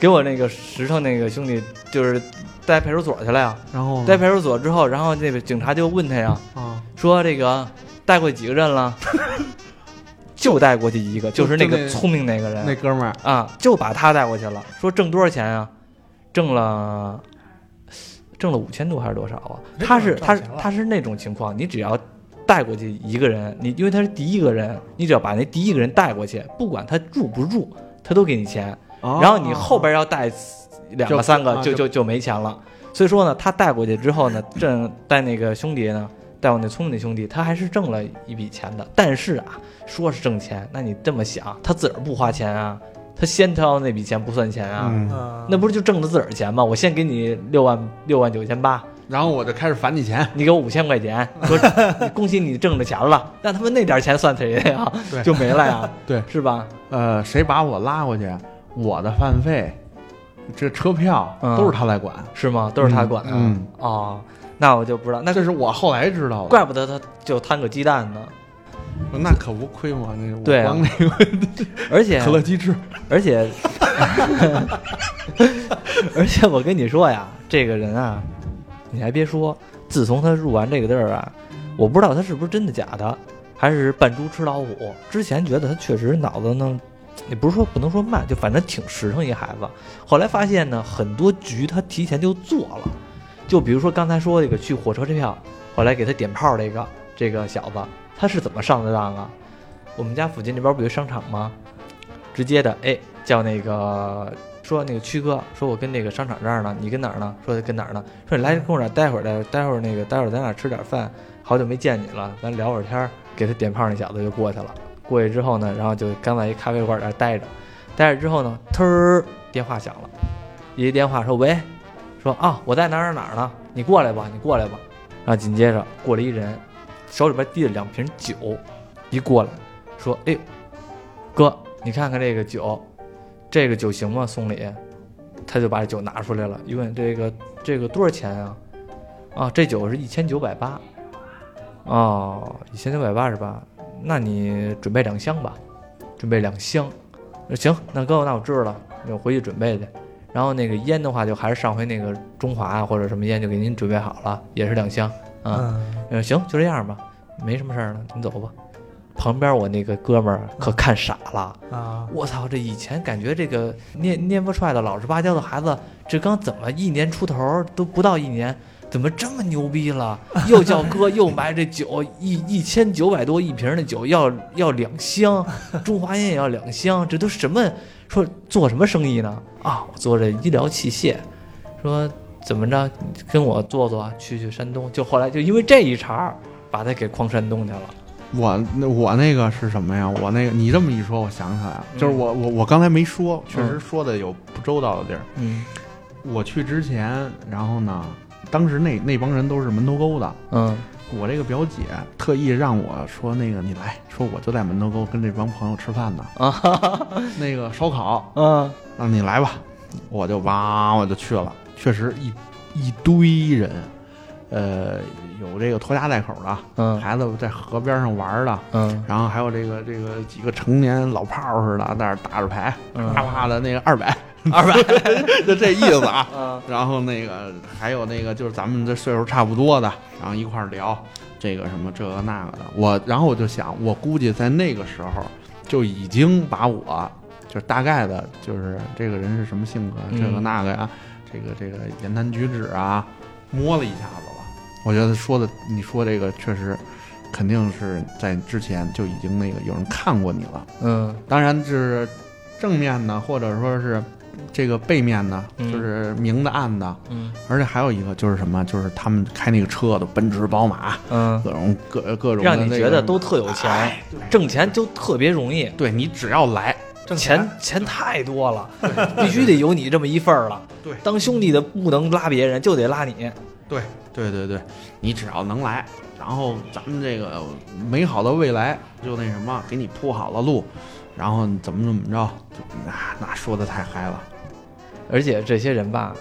给我那个石头那个兄弟就是带派出所去了呀。然后带派出所之后，然后那个警察就问他呀，啊，说这个带过几个人了？就带过去一个，就是那个聪明那个人。那哥们儿啊，就把他带过去了，说挣多少钱啊、挣了挣了五千多还是多少啊？他是他他是那种情况，你只要带过去一个人，你因为他是第一个人，你只要把那第一个人带过去，不管他住不住，他都给你钱。哦然后你后边要带两个三个，啊就就就就没钱了。所以说呢，他带过去之后呢，挣带那个兄弟呢，带我那聪明的兄弟，他还是挣了一笔钱的。但是啊，说是挣钱，那你这么想，他自个儿不花钱啊，他先掏那笔钱不算钱啊，那不是就挣的自个儿钱吗？我先给你六万六万九千八，然后我就开始返你钱，你给我五千块钱，说 恭喜你挣着钱了，那他们那点钱算谁的呀？对就没了呀，对是吧？呃，谁把我拉过去，我的饭费，这车票嗯都是他来管。是吗？都是他管的。嗯哦，那我就不知道，那这是我后来知道的。怪不得他就摊个鸡蛋呢。那可不亏嘛，那我对啊光那个 而且可乐鸡翅，而且，而且我跟你说呀，这个人啊，你还别说，自从他入完这个地儿啊，我不知道他是不是真的假的，还是扮猪吃老虎。之前觉得他确实脑子呢，也不是说不能说慢，就反正挺实诚一孩子。后来发现呢，很多局他提前就做了，就比如说刚才说这个去火车这票，后来给他点炮这个这个小子，他是怎么上的当啊？我们家附近这边不有商场吗？直接的，哎，叫那个说那个曲哥，说我跟那个商场这儿呢，你跟哪儿呢？说跟哪儿呢？说你来跟我这儿待会儿待待会儿那个待会儿咱俩吃点饭，好久没见你了，咱聊会儿天儿。给他点炮那小子就过去了，过去之后呢，然后就刚在一咖啡馆这待着，待着之后呢，突儿电话响了，一接电话说喂，说啊我在哪儿哪儿哪呢，你过来吧，你过来吧。然后紧接着过来一人，手里边提着两瓶酒，一过来说哎，哥你看看这个酒，这个酒行吗？送礼，他就把这酒拿出来了，一问这个这个多少钱啊？啊，这酒是一千九百八。哦，一千九百八是吧？那你准备两箱吧，准备两箱。呃行，那哥，那我知道了，我回去准备去。然后那个烟的话，就还是上回那个中华啊或者什么烟，就给您准备好了，也是两箱啊。嗯，呃，行，就这样吧，没什么事儿了，您走吧。旁边我那个哥们儿可看傻了，啊，我操！这以前感觉这个蔫蔫不出来的老实巴交的孩子，这刚怎么一年出头都不到一年，怎么这么牛逼了？又叫哥，又买这酒，一一千九百多一瓶的酒，要要两箱，中华烟也要两箱，这都什么？说做什么生意呢？啊，我做这医疗器械。说怎么着，跟我做做，去去山东。就后来就因为这一茬，把他给诓山东去了。我那我那个是什么呀？我那个你这么一说，我想起来了，就是嗯我我我刚才没说，确实说的有不周到的地儿。嗯我去之前，然后呢，当时那那帮人都是门头沟的，嗯。我这个表姐特意让我说那个你来说，我就在门头沟跟这帮朋友吃饭呢，啊。哈 哈那个烧烤，嗯。让你来吧，我就哇我就去了，确实一一堆人，呃，有这个拖家带口的，嗯。孩子在河边上玩的，嗯。然后还有这个这个几个成年老炮儿似的，在那打着牌，嗯。啪啪的那个二百，二百。就这意思啊。嗯 然后那个还有那个就是咱们这岁数差不多的，然后一块儿聊这个什么这个那个的。我然后我就想，我估计在那个时候就已经把我就是大概的，就是这个人是什么性格，嗯这个那个呀，这个这个言谈举止啊，摸了一下子了。我觉得说的你说这个确实肯定是在之前就已经那个有人看过你了。嗯当然就是正面的，或者说是这个背面的，嗯。就是明的暗的。嗯。而且还有一个就是什么，就是他们开那个车的奔驰、宝马，嗯，各种各各种的让你觉得都特有钱，哎挣钱就特别容易，对你只要来，挣钱钱。太多了，必须得有你这么一份儿了。对。当兄弟的不能拉别人，就得拉你。对对对对，你只要能来，然后咱们这个美好的未来就那什么，给你铺好了路，然后怎么怎么着，就那那说的太嗨了。而且这些人吧，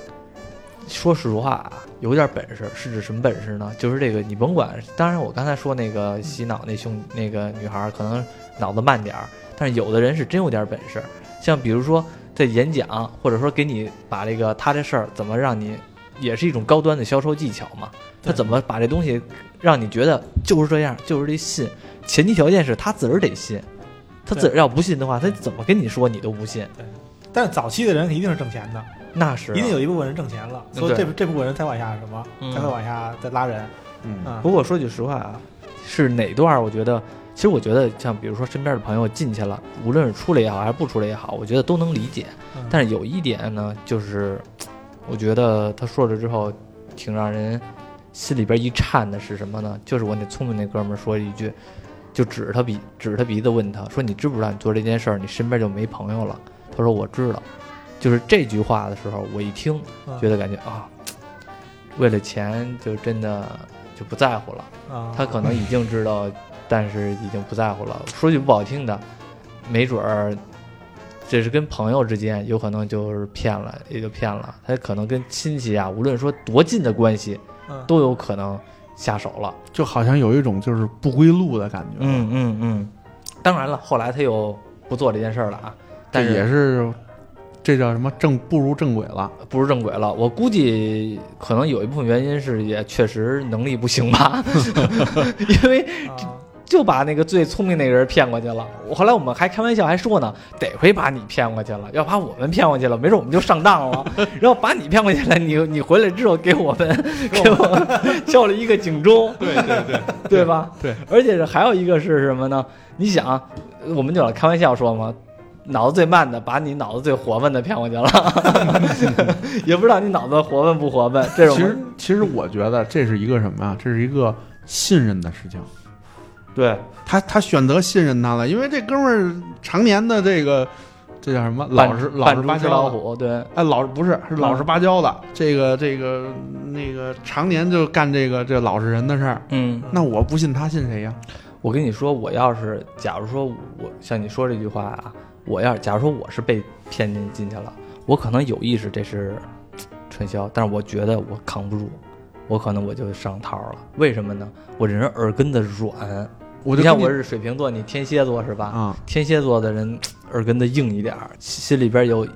说实话啊，有点本事，是指什么本事呢？就是这个，你甭管，当然我刚才说那个洗脑那兄那个女孩儿可能脑子慢点儿，但是有的人是真有点本事，像比如说在演讲，或者说给你把这个他这事儿怎么让你，也是一种高端的销售技巧嘛。他怎么把这东西让你觉得就是这样，就是得信，前提条件是他自个儿得信，他自个儿要不信的话，他怎么跟你说你都不信。对但是早期的人一定是挣钱的，那是啊、一定有一部分人挣钱了，嗯所以这对这部分人才往下什么，嗯才会往下再拉人嗯啊。不过说句实话啊，是哪段？我觉得，其实我觉得像比如说身边的朋友进去了，无论是出来也好，还是不出来也好，我觉得都能理解。嗯但是有一点呢，就是我觉得他说了之后，挺让人心里边一颤的是什么呢？就是我那聪明那哥们儿说一句，就指着他鼻指着他鼻子问他说：“你知不知道你做这件事儿，你身边就没朋友了？”他说：“我知道。”就是这句话的时候，我一听，嗯觉得感觉啊，为了钱就真的就不在乎了。啊，他可能已经知道，但是已经不在乎了。说句不好听的，没准儿这是跟朋友之间有可能就是骗了，也就骗了。他可能跟亲戚啊，无论说多近的关系，嗯都有可能下手了。就好像有一种就是不归路的感觉。，嗯嗯嗯，当然了，后来他又不做这件事儿了啊，但是也是这叫什么正步入正轨了。步入正轨了。我估计可能有一部分原因是也确实能力不行吧，因为啊就把那个最聪明那个人骗过去了。我后来我们还开玩笑还说呢，得亏把你骗过去了，要把我们骗过去了，没准我们就上当了。然后把你骗过去了，你你回来之后给我们 给我们敲了一个警钟，对对对，对吧？对，而且是还有一个是什么呢？你想，我们就老开玩笑说嘛，脑子最慢的把你脑子最活泛的骗过去了，也不知道你脑子活泛不活泛。这种其实其实我觉得这是一个什么呀？这是一个信任的事情。对他他选择信任他了，因为这哥们儿常年的这个这叫什么老实老实巴交的。老虎，对哎，老不是是老实巴交的，这个这个那个常年就干这个这老实人的事儿，嗯。那我不信他信谁呀？我跟你说，我要是假如说我像你说这句话啊，我要是假如说我是被骗进进去了，我可能有意识这是嘖传销，但是我觉得我扛不住，我可能我就上套了。为什么呢？我这人耳根子软。你像我就跟我是水瓶座，你天蝎座是吧？啊，天蝎座的人耳根子硬一点儿，心里边有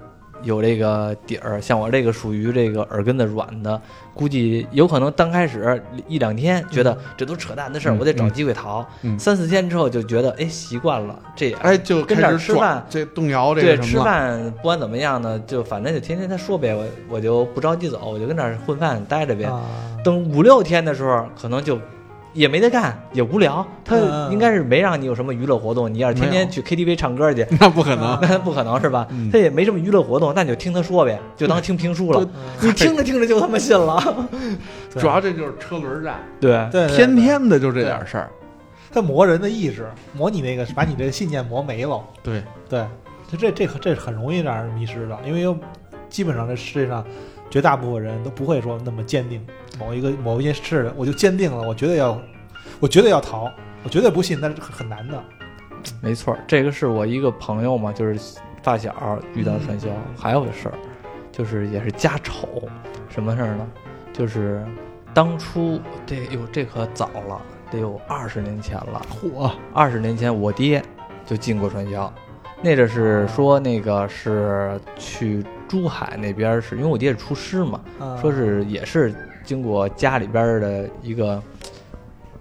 有这个底儿。像我这个属于这个耳根子软的，估计有可能刚开始一两天觉得这都扯淡的事儿，嗯我得找嗯机会逃。嗯三四天之后就觉得哎习惯了，这也哎，就跟这儿开始吃饭这动摇这对吃饭不管怎么样呢，就反正就天天他说呗，我我就不着急走，我就跟这儿混饭待着呗。啊，等五六天的时候，可能就也没得干，也无聊。他嗯应该是没让你有什么娱乐活动。你要是天天去 KTV 唱歌去，那不可能。那不可能是吧？嗯他也没什么娱乐活动，那你就听他说呗，就当听评书了。你听着听着就他妈信了。主要这就是车轮战，对天天的就这点事儿。他磨人的意志，磨你那个，把你这个信念磨没了。对，对，就这这这很容易让人迷失的，因为基本上这世界上绝大部分人都不会说那么坚定某一个某一件事，我就坚定了，我绝对要，我绝对要逃，我绝对不信，那是很很难的。没错，这个是我一个朋友嘛，就是发小遇到传销，还有个事儿，就是也是家丑，什么事儿呢？就是当初这哟这可早了，得有二十年前了。嚯，二十年前我爹就进过传销，那阵是说那个是去珠海那边是，因为我爹是厨师嘛，啊说是也是经过家里边的一个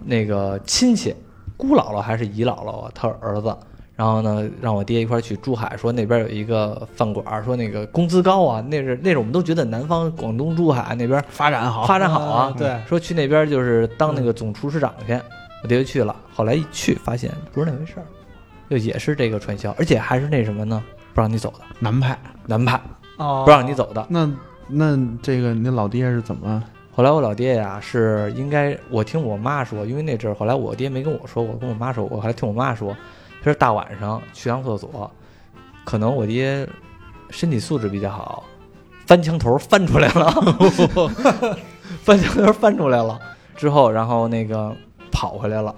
那个亲戚，姑姥姥还是姨姥姥啊，他儿子。然后呢，让我爹一块儿去珠海，说那边有一个饭馆，说那个工资高啊。那是那是我们都觉得南方广东珠海那边发展好，发展好啊啊，对，说去那边就是当那个总厨师长去，我爹就去了。后来一去发现不是那回事儿，就也是这个传销，而且还是那什么呢？不让你走的，南派。南派哦，不让你走的。那那这个你老爹是怎么？后来我老爹呀是应该我听我妈说，因为那阵儿后来我爹没跟我说我，跟我妈说，我还听我妈说，他是大晚上去趟厕所，可能我爹身体素质比较好，翻墙头翻出来了，翻墙头翻出来了之后，然后那个跑回来了，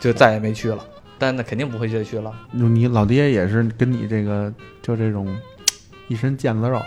就再也没去了。但那肯定不会再去了。你老爹也是跟你这个就这种一身腱子肉，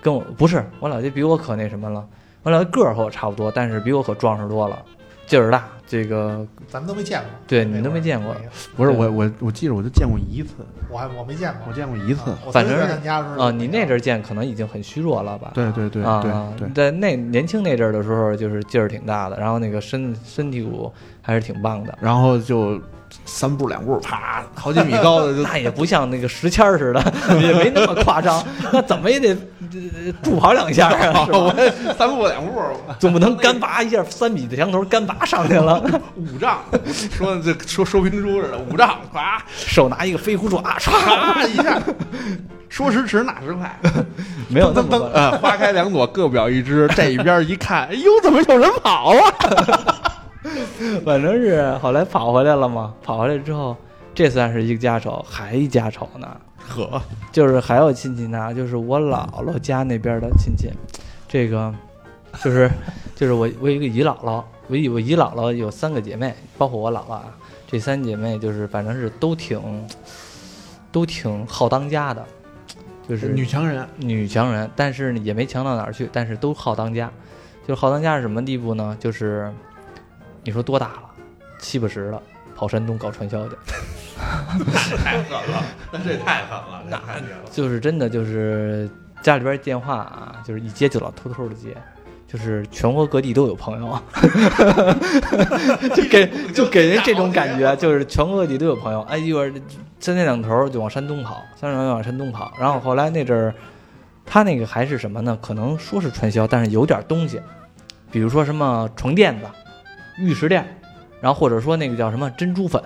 跟我不是我老爹比我可那什么了，我老爹个儿和我差不多，但是比我可壮实多了，劲儿大。这个咱们都没见过，对你都没见过不是我我我记得我就见过一次，我还我没见过我，见过一次反正曾经在他家的时候啊，你那阵儿见可能已经很虚弱了吧？对对对啊，对对，在那年轻那阵儿的时候，就是劲儿挺大的，然后那个身身体骨还是挺棒的。然后就三步两步，啪，好几米高的就 那也不像那个石签儿似的，也没那么夸张，那怎么也得呃助跑两下啊，我三步两步，总不能干拔一下三米的墙头干拔上去了，五丈，说这说说评书似的，五丈，啪手拿一个飞虎爪，唰，一下，说时迟那时快，没有那么快。噔噔呃，花开两朵，各表一枝。这一边一看，哎呦，怎么有人跑啊？反正是后来跑回来了嘛，跑回来之后，这算是一个家丑，还一家丑呢。呵，就是还有亲戚呢，就是我姥姥家那边的亲戚，这个就是就是我我有一个姨姥姥，我姨我姨姥姥有三个姐妹，包括我姥姥啊，这三姐妹就是反正是都挺都挺好当家的，就是女强人，女强人，但是呢也没强到哪儿去，但是都好当家。就是好当家是什么地步呢？就是你说多大了，七八十了，跑山东搞传销去，太狠了，那这太狠了，这太绝了。就是真的就是家里边电话啊，就是一接就老偷偷的接。就是全国各地都有朋友，就给 就给人这种感觉，就是全国各地都有朋友。哎，一会儿三天两头就往山东跑，三天两头往山东跑。然后后来那阵儿，他那个还是什么呢？可能说是传销，但是有点东西，比如说什么床垫子、玉石店，然后或者说那个叫什么珍珠粉，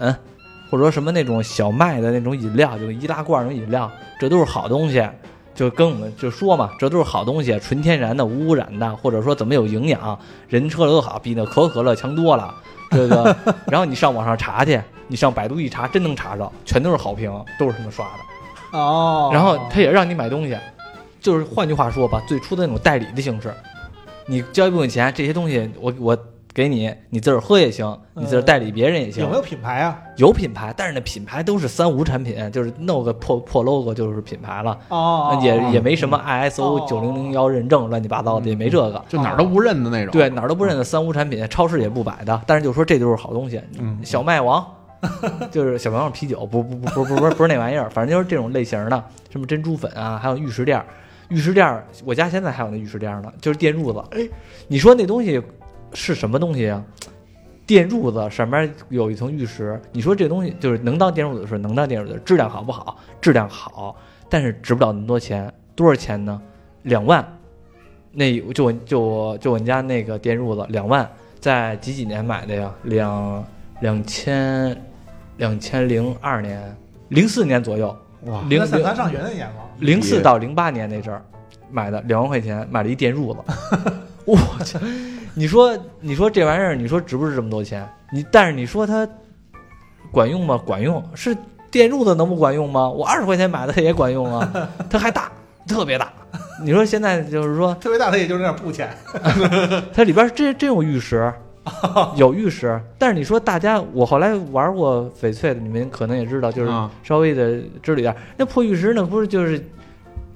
或者说什么那种小麦的那种饮料，就易拉罐那种饮料，这都是好东西。就跟我们就说嘛，这都是好东西，纯天然的、无污染的，或者说怎么有营养，人吃了都好，比那可口可乐强多了。这个，然后你上网上查去，你上百度一查，真能查着，全都是好评，都是他们刷的。哦，然后他也让你买东西，就是换句话说吧，最初的那种代理的形式，你交一部分钱，这些东西我我给你，你自个儿喝也行，你自个儿代理别人也行。有没有品牌啊？有品牌，但是那品牌都是三无产品，就是弄个破破 logo 就是品牌了。哦，也也没什么 ISO 九零零幺认证，乱七八糟的也没这个，就哪儿都不认的那种。对，哪儿都不认的三无产品，超市也不摆的。但是就说这就是好东西，嗯小麦王，就是小麦王啤酒，不不不不不不是不是那玩意儿，反正就是这种类型的，什么珍珠粉啊，还有玉石店儿，玉石店儿，我家现在还有那玉石店儿呢，就是电褥子。哎，你说那东西是什么东西啊？电褥子上面有一层玉石，你说这东西就是能当电褥子是能当电褥子，质量好不好？质量好，但是值不了那么多钱，多少钱呢？两万。那就我就我就我们家那个电褥子两万，在几几年买的呀？两两千两千零二年，零四年左右，哇，零零那算咱上学那年吗？零四到零八年那阵儿买的，两万块钱买了一电褥子，我去！你说你说这玩意儿，你说值不值这么多钱？你但是你说它管用吗？管用，是电褥子能不管用吗？我二十块钱买的它也管用啊，它还大，特别大。你说现在就是说 特别大，它也就是那点布钱。它里边真真有玉石，有玉石。但是你说大家，我后来玩过翡翠的，你们可能也知道，就是啊稍微的知道一点。那破玉石那不是就是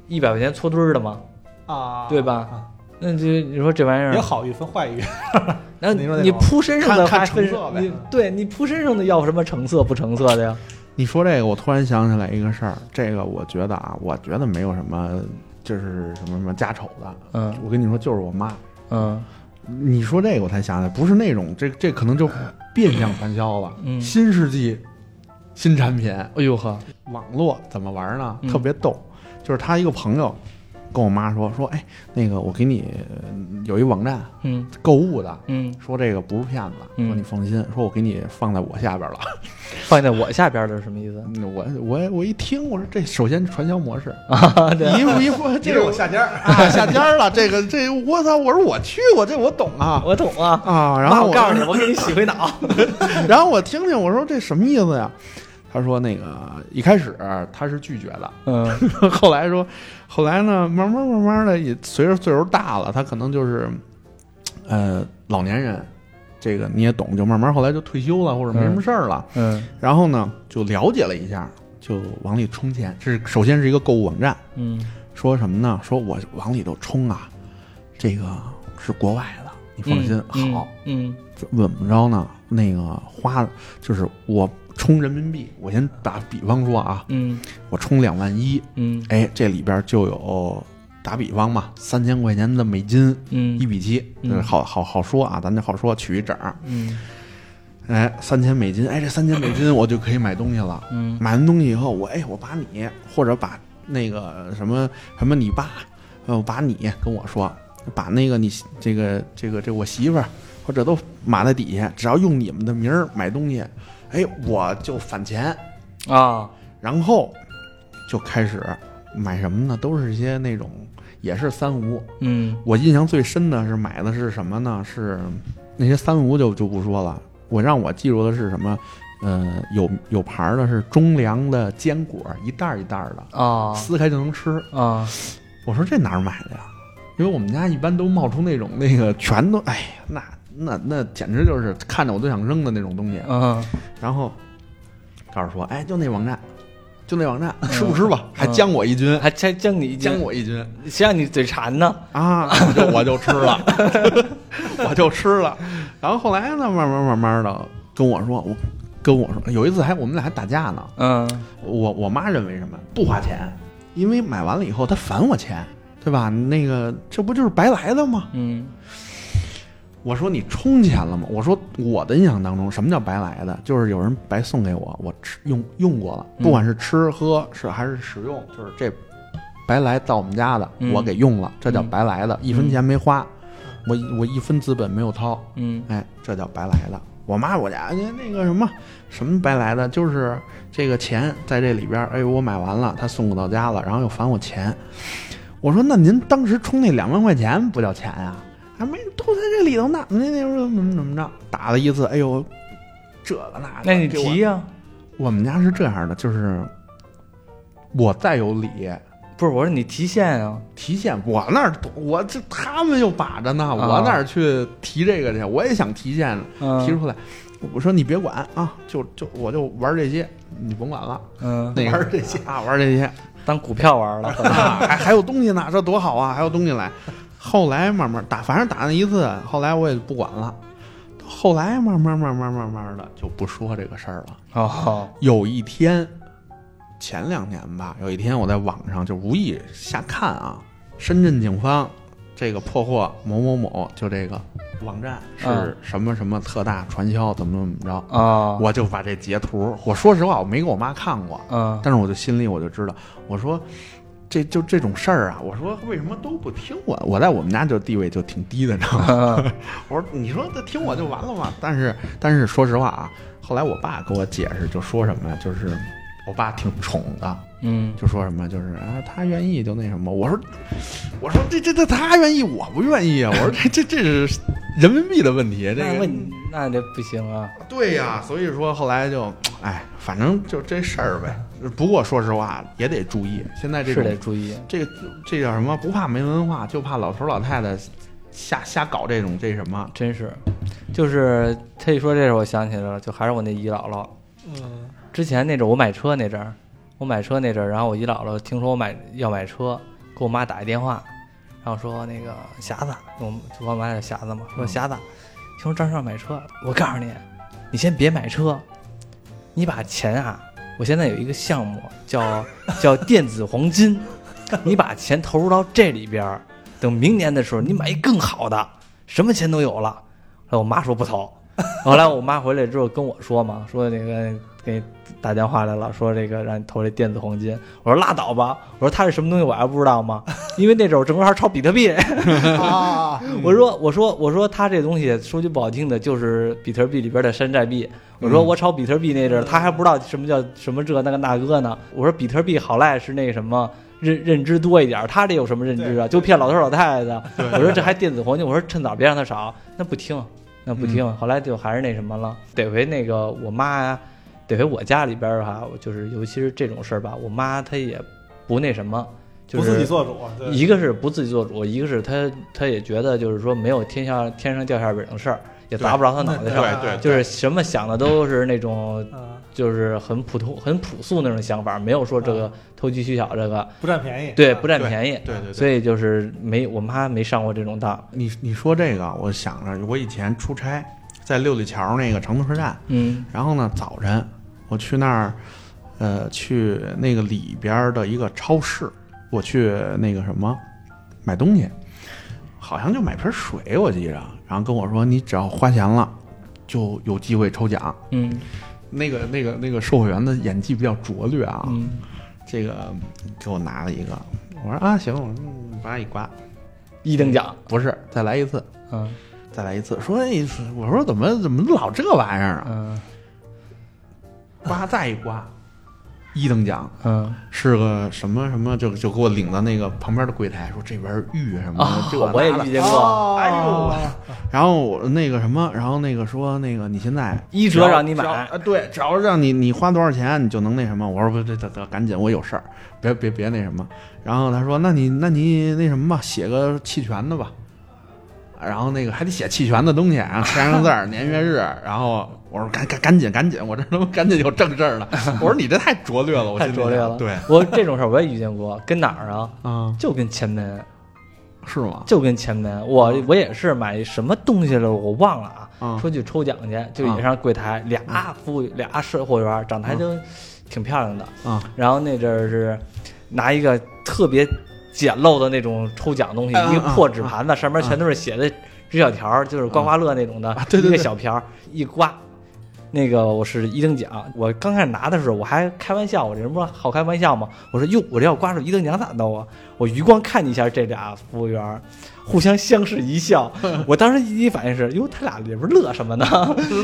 一百块钱搓堆儿的吗？啊，对吧啊？那就你说这玩意儿，有好玉分坏玉，那你说你铺身上的看还分成色呗你对你铺身上的要什么成色不成色的呀？你说这个，我突然想起来一个事儿，这个我觉得啊，我觉得没有什么，就是什么什么家丑的。嗯我跟你说，就是我妈。嗯你说这个，我才想起来，不是那种，这这可能就变相传销了。嗯，新世纪新产品，哎呦呵，网络怎么玩呢？嗯特别逗，就是他一个朋友跟我妈说说，哎，那个我给你呃有一网站嗯购物的，嗯，说这个不是骗子，嗯说你放心，说我给你放在我下边了。放在我下边的是什么意思嗯我我我一听，我说这首先传销模式，啊？对，一步一步，这是我下家。啊下家了，这个这我操，我说我去过，这我懂啊 我懂啊。啊，然后我告诉你，我给你洗回脑。然后我听听，我说这什么意思呀？他说那个一开始他是拒绝的，嗯。后来说，后来呢，慢慢慢慢的也随着岁数大了，他可能就是，呃，老年人，这个你也懂，就慢慢后来就退休了或者没什么事儿了，嗯。然后呢就了解了一下，就往里充钱。这是首先是一个购物网站，嗯。说什么呢？说我往里头充啊，这个是国外的，你放心，好，嗯。怎么着呢？那个花就是我充人民币，我先打比方说啊，嗯。我充两万一，嗯。哎，这里边就有打比方嘛，三千块钱的美金，嗯。一比七，嗯。好好好说啊，咱就好说，取一整，嗯。哎，三千美金，哎，这三千美金我就可以买东西了。嗯。买完东西以后，我哎，我把你或者把那个什么什么你爸，呃，我把你跟我说，把那个你这个这个这我媳妇儿或者都码在底下，只要用你们的名儿买东西，哎，我就返钱，啊然后就开始买什么呢？都是一些那种也是三无。嗯我印象最深的是买的是什么呢？是那些三无就就不说了，我让我记住的是什么？呃，有有牌儿的是中粮的坚果，一袋儿一袋儿的，啊撕开就能吃。啊我说这哪儿买的呀？因为我们家一般都冒出那种那个全都，哎呀，那那那简直就是看着我都想扔的那种东西。嗯然后告诉说，哎，就那网站，就那网站，吃不吃吧？还将我一军，还将将你将我一军谁让你嘴馋呢？啊！我就我就吃了，我就吃了。然后后来呢，慢慢慢慢的跟我说，我跟我说，有一次还我们俩还打架呢。嗯我我妈认为什么不花钱，因为买完了以后她返我钱，对吧？那个这不就是白来的吗？嗯我说你充钱了吗？我说我的印象当中，什么叫白来的？就是有人白送给我，我吃用用过了，嗯不管是吃喝是还是使用，就是这白来到我们家的，嗯我给用了，这叫嗯白来的，一分钱没花，我我一分资本没有掏，嗯哎，这叫白来的。我妈我家那那个什么什么白来的，就是这个钱在这里边儿，哎，我买完了，他送我到家了，然后又返我钱。我说那您当时充那两万块钱不叫钱呀、还没都在这里头呢，那那说怎么怎么着，打了一次，哎呦，这个那个，那你给我提呀、我们家是这样的，就是我再有理不是我说你提现啊，提现，我那儿我这他们又把着呢，我哪儿去提这个去，我也想提现，嗯提出来。我说你别管啊，就就我就玩这些，你甭管了。嗯，那个玩这些啊，玩这些当股票玩了，啊，还还有东西呢，这多好啊，还有东西来。后来慢慢打，反正打那一次，后来我也不管了。后来慢慢慢慢慢慢的就不说这个事儿了。哦，有一天，前两年吧，有一天我在网上就无意瞎看啊，深圳警方这个破获某某某，就这个网站嗯是什么什么特大传销，怎么怎么着，啊，我就把这截图，我说实话我没给我妈看过，嗯但是我就心里我就知道，我说。这就这种事儿啊，我说为什么都不听我？我在我们家就地位就挺低的，你知道吗？嗯 我说你说他听我就完了嘛？但是但是说实话啊，后来我爸给我解释，就说什么呀？就是我爸挺宠的，嗯就说什么就是啊，他愿意就那什么。我说我说这这这他愿意，我不愿意啊。我说这这这是人民币的问题，这个那问那这不行啊，对呀。所以说后来就哎，反正就这事儿呗。不过说实话也得注意，现在这是得注意，这个这叫什么？不怕没文化，就怕老头老太太瞎瞎搞这种这什么。真是，就是他一说这事，我想起来了，就还是我那姨姥姥。嗯之前那阵儿我买车那阵儿，我买车那阵儿，然后我姨姥姥听说我买要买车，给我妈打一电话，然后说那个匣子，我们就我妈叫匣子嘛，说嗯匣子，听说张少买车，我告诉你，你先别买车，你把钱啊，我现在有一个项目叫 叫电子黄金，你把钱投入到这里边，等明年的时候你买一更好的，什么钱都有了。后我妈说不投，后来我妈回来之后跟我说嘛，说那个给你打电话来了，说这个让你投这电子黄金。我说拉倒吧，我说它是什么东西我还不知道吗？因为那阵儿我正好炒比特币。啊，我说我说我说他这东西说句不好听的，就是比特币里边的山寨币。我说嗯我炒比特币那阵儿，他还不知道什么叫什么这那个那个呢。我说比特币好赖是那什么。认认知多一点儿，他这有什么认知啊？就骗老头老太太的。我说这还电子黄金，我说趁早别让他少，那不听，那不听。后来就还是那什么了，得回那个我妈呀，得亏我家里边儿哈，就是尤其是这种事儿吧，我妈她也不那什么，就不自己做主，对一个是不自己做主，一个是她她也觉得就是说没有天下天上掉馅饼的事儿，也砸不着她脑袋上，对对就是什么想的都是那种啊，就是很普通很朴素那种想法，没有说这个投机取巧这个，不占便宜，对，啊不占便宜，对对对所以就是没我妈没上过这种当，你你说这个，我想着我以前出差在六里桥那个长途车站，嗯然后呢早晨我去那儿，呃，去那个里边的一个超市，我去那个什么买东西，好像就买瓶水，我记着，然后跟我说你只要花钱了，就有机会抽奖。嗯。那个那个那个售货员的演技比较拙劣啊，嗯。这个给我拿了一个，我说啊行，我说嗯把它一刮，一等奖，不是再来一次。嗯。再来一次，说哎，我说怎么怎么老这玩意儿啊？嗯刮再一刮，一等奖嗯是个什么什么，就就给我领到那个旁边的柜台，说这边玉什么的，啊 这，我也遇见过，哦哎呦然后我那个什么，然后那个说那个你现在一折让你买啊，对，只要让你你花多少钱，你就能那什么。我说不，这得得赶紧，我有事儿，别别别那什么。然后他说，那你那你那什么吧，写个弃权的吧。然后那个还得写弃权的东西，然后签上字儿、年月日，然后我说赶赶赶紧赶紧，我这他妈赶紧有正事儿了。我说你这太拙劣了，我太拙劣了。想对我这种事儿我也遇见过，跟哪儿啊？嗯，就跟前门，是吗？就跟前门。我我也是买什么东西了，我忘了啊。啊说去抽奖去，就也上柜台，俩服务俩售货员，长得还都挺漂亮的。啊然后那阵儿是拿一个特别简陋的那种抽奖东西，嗯一个破纸盘子，上面全都是写的纸小条，就是刮刮乐那种的，一个小瓢儿一刮。那个我是一等奖，我刚开始拿的时候我还开玩笑，我这人不是好开玩笑吗？我说哟，我这要刮出一等奖咋弄啊？我余光看一下这俩服务员，互相相视一笑。我当时第一反应是，哟，他俩里边乐什么呢？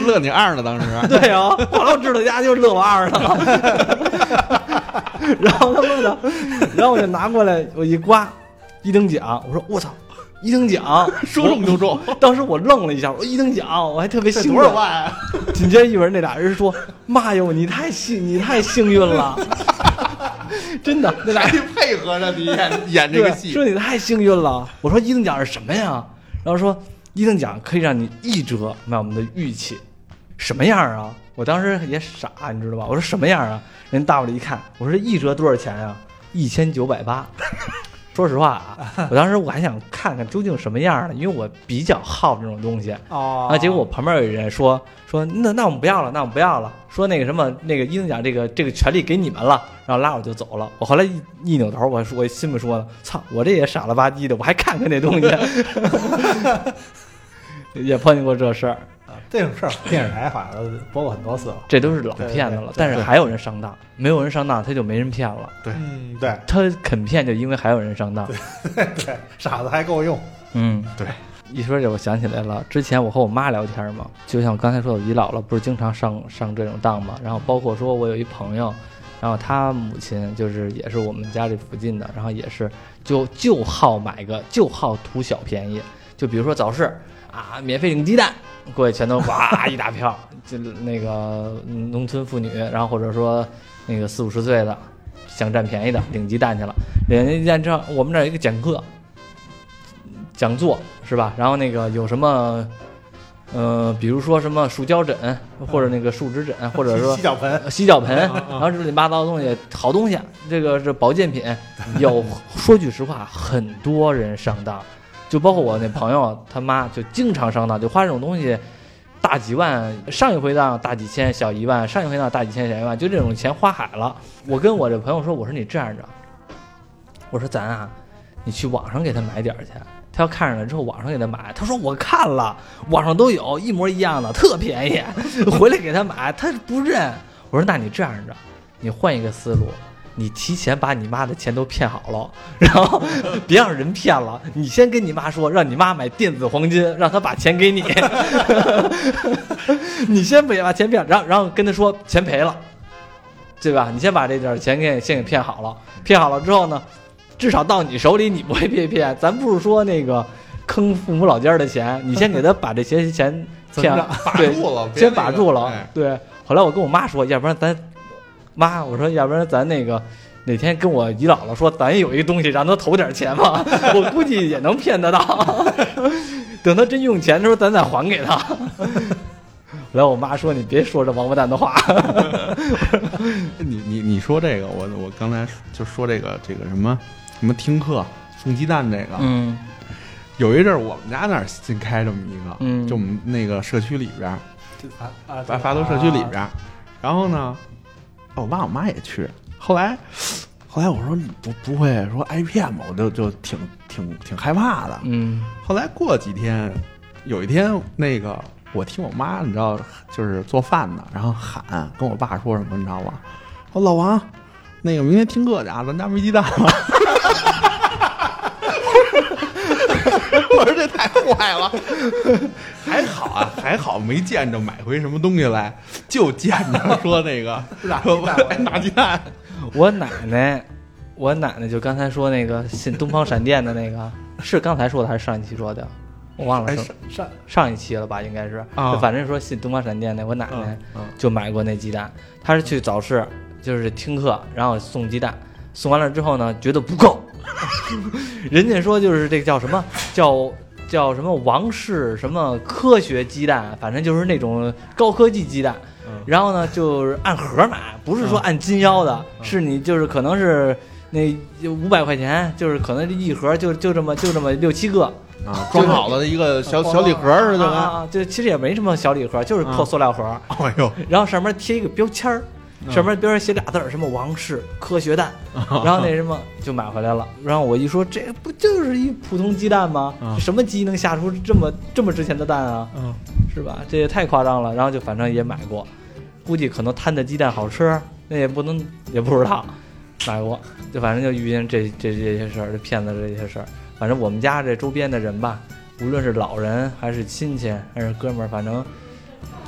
乐你二呢，当时 对啊，后来我知道家就是乐我二呢。然后他妈的，然后我就拿过来，我一刮，一等奖，我说我操，一等奖，说中就中，当时我愣了一下，我说一等奖，我还特别兴奋。多少万啊？紧接着一会儿那俩人说：“妈哟，你太幸你太幸运了，真的，那俩配合着你演演这个戏说你太幸运了。我说一等奖是什么呀？然后说一等奖可以让你一折买我们的玉器，什么样啊？我当时也傻，你知道吧？我说什么样啊？人大伙儿一看，我说一折多少钱呀？一千九百八。说实话啊，我当时我还想看看究竟什么样呢，因为我比较好这种东西。哦啊，结果我旁边有人说说那那我们不要了，那我们不要了，说那个什么那个一等奖这个这个权利给你们了，然后拉我就走了。我后来一一扭头，我说我心里说呢，操，我这也傻了吧唧的，我还看看那东西，也碰见过这事儿，啊这种事儿 电视台好像都播过很多次了。这都是老骗子了对对。对但是还有人上当，没有人上当，他就没人骗了。对嗯，对他肯骗，就因为还有人上当。对，傻子还够用。嗯，对。一说这，我想起来了，之前我和我妈聊天嘛，就像我刚才说，我姨姥姥不是经常上上这种当嘛，然后包括说我有一朋友，然后他母亲就是也是我们家这附近的，然后也是就就好买个就好图小便宜，就比如说早市啊，免费领鸡蛋，过去全都哇 一大票，就那个嗯农村妇女，然后或者说那个四五十岁的想占便宜的领鸡蛋去了，领鸡蛋之后，我们这儿有一个讲课。讲座是吧？然后那个有什么，呃，比如说什么树胶枕，或者那个树脂枕，或者说洗脚盆，呃洗脚盆，然后这乱七八糟的东西，好东西，这个是保健品。有说句实话，很多人上当，就包括我那朋友他妈就经常上当，就花这种东西。大几万，上一回当大几千，小一万；上一回当大几千，小一万，就这种钱花海了。我跟我这朋友说，我说你这样着，我说咱啊，你去网上给他买点儿去。他要看上了之后，网上给他买。他说我看了，网上都有一模一样的，特便宜。回来给他买，他不认。我说那你这样着，你换一个思路，你提前把你妈的钱都骗好了，然后别让人骗了。你先跟你妈说，让你妈买电子黄金，让她把钱给你。你先别把钱骗，然后然后跟她说钱赔了，对吧？你先把这点钱给先给骗好了，骗好了之后呢？至少到你手里，你不会被骗。咱不是说那个坑父母老家的钱，你先给他把这些钱骗 把，住了，先那个把住了。哎对，后来我跟我妈说，要不然咱妈，我说要不然咱那个哪天跟我姨姥姥说，咱有一东西让她投点钱吧，我估计也能骗得到。等她真用钱的时候，咱再还给他。后 来我妈说：“你别说这王八蛋的话。你你你说这个，我我刚才就说这个这个什么什么听课送鸡蛋这个，”嗯有一阵儿我们家那儿新开这么一个，嗯就我们那个社区里边儿，啊啊，发发都社区里边儿，然后呢，我爸我妈也去，后来后来我说你不不会说挨骗吧？我就就挺挺挺害怕的。嗯后来过几天，有一天那个我听我妈，你知道，就是做饭呢，然后喊跟我爸说什么，你知道吗？说老王，那个明天听课去啊，咱家没鸡蛋了。我说这太坏了，还好啊，还好没见着买回什么东西来，就见着说那个 说哎拿鸡蛋，我奶奶，我奶奶就刚才说那个信东方闪电的那个，是刚才说的还是上一期说的？我忘了上上上一期了吧？应该是，啊就反正说信东方闪电那，我奶奶就买过那鸡蛋。她是去早市，就是听课，然后送鸡蛋，送完了之后呢，觉得不够，人家说就是这个叫什么叫叫什么王氏什么科学鸡蛋，反正就是那种高科技鸡蛋。嗯然后呢，就是按盒买，不是说按斤腰的，是你就是可能是那五百块钱，就是可能这一盒就就这么就这么六七个，啊，装好了的一个小小礼盒似的啊，就其实也没什么小礼盒，就是破塑料盒，哎呦，然后上面贴一个标签儿。上面边上写俩字儿，什么王室 科学蛋，然后那什么就买回来了。然后我一说，这不就是一普通鸡蛋吗？嗯什么鸡能下出这么这么值钱的蛋啊？嗯，是吧？这也太夸张了。然后就反正也买过，估计可能摊的鸡蛋好吃，那也不能也不知道，买过。就反正就遇见这这这些事儿，这骗子这些事儿。反正我们家这周边的人吧，无论是老人还是亲戚还是哥们儿，反正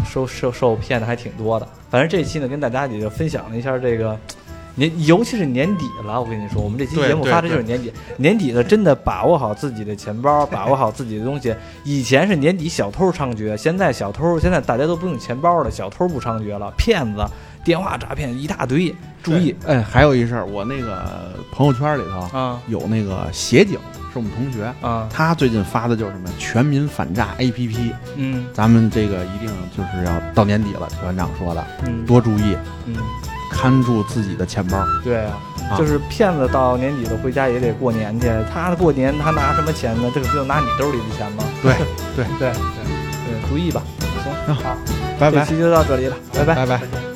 受受受骗的还挺多的。反正这期呢，跟大家也就分享了一下这个。年，尤其是年底了，我跟你说，我们这期节目发的就是年底。年底了，真的把握好自己的钱包，把握好自己的东西。以前是年底小偷猖獗，现在小偷现在大家都不用钱包了，小偷不猖獗了，骗子、电话诈骗一大堆，注意哎，还有一事儿，我那个朋友圈里头啊有那个协警，是我们同学，啊，他最近发的就是什么全民反诈 APP，嗯咱们这个一定就是要到年底了，邱院长说的，嗯多注意，嗯，看住自己的钱包。对啊，啊就是骗子到年底了回家也得过年去，他过年他拿什么钱呢？这个不就拿你兜里的钱吗？对对 对，对对，注意吧。行，那好，拜拜，这期就到这里了，拜拜。拜拜。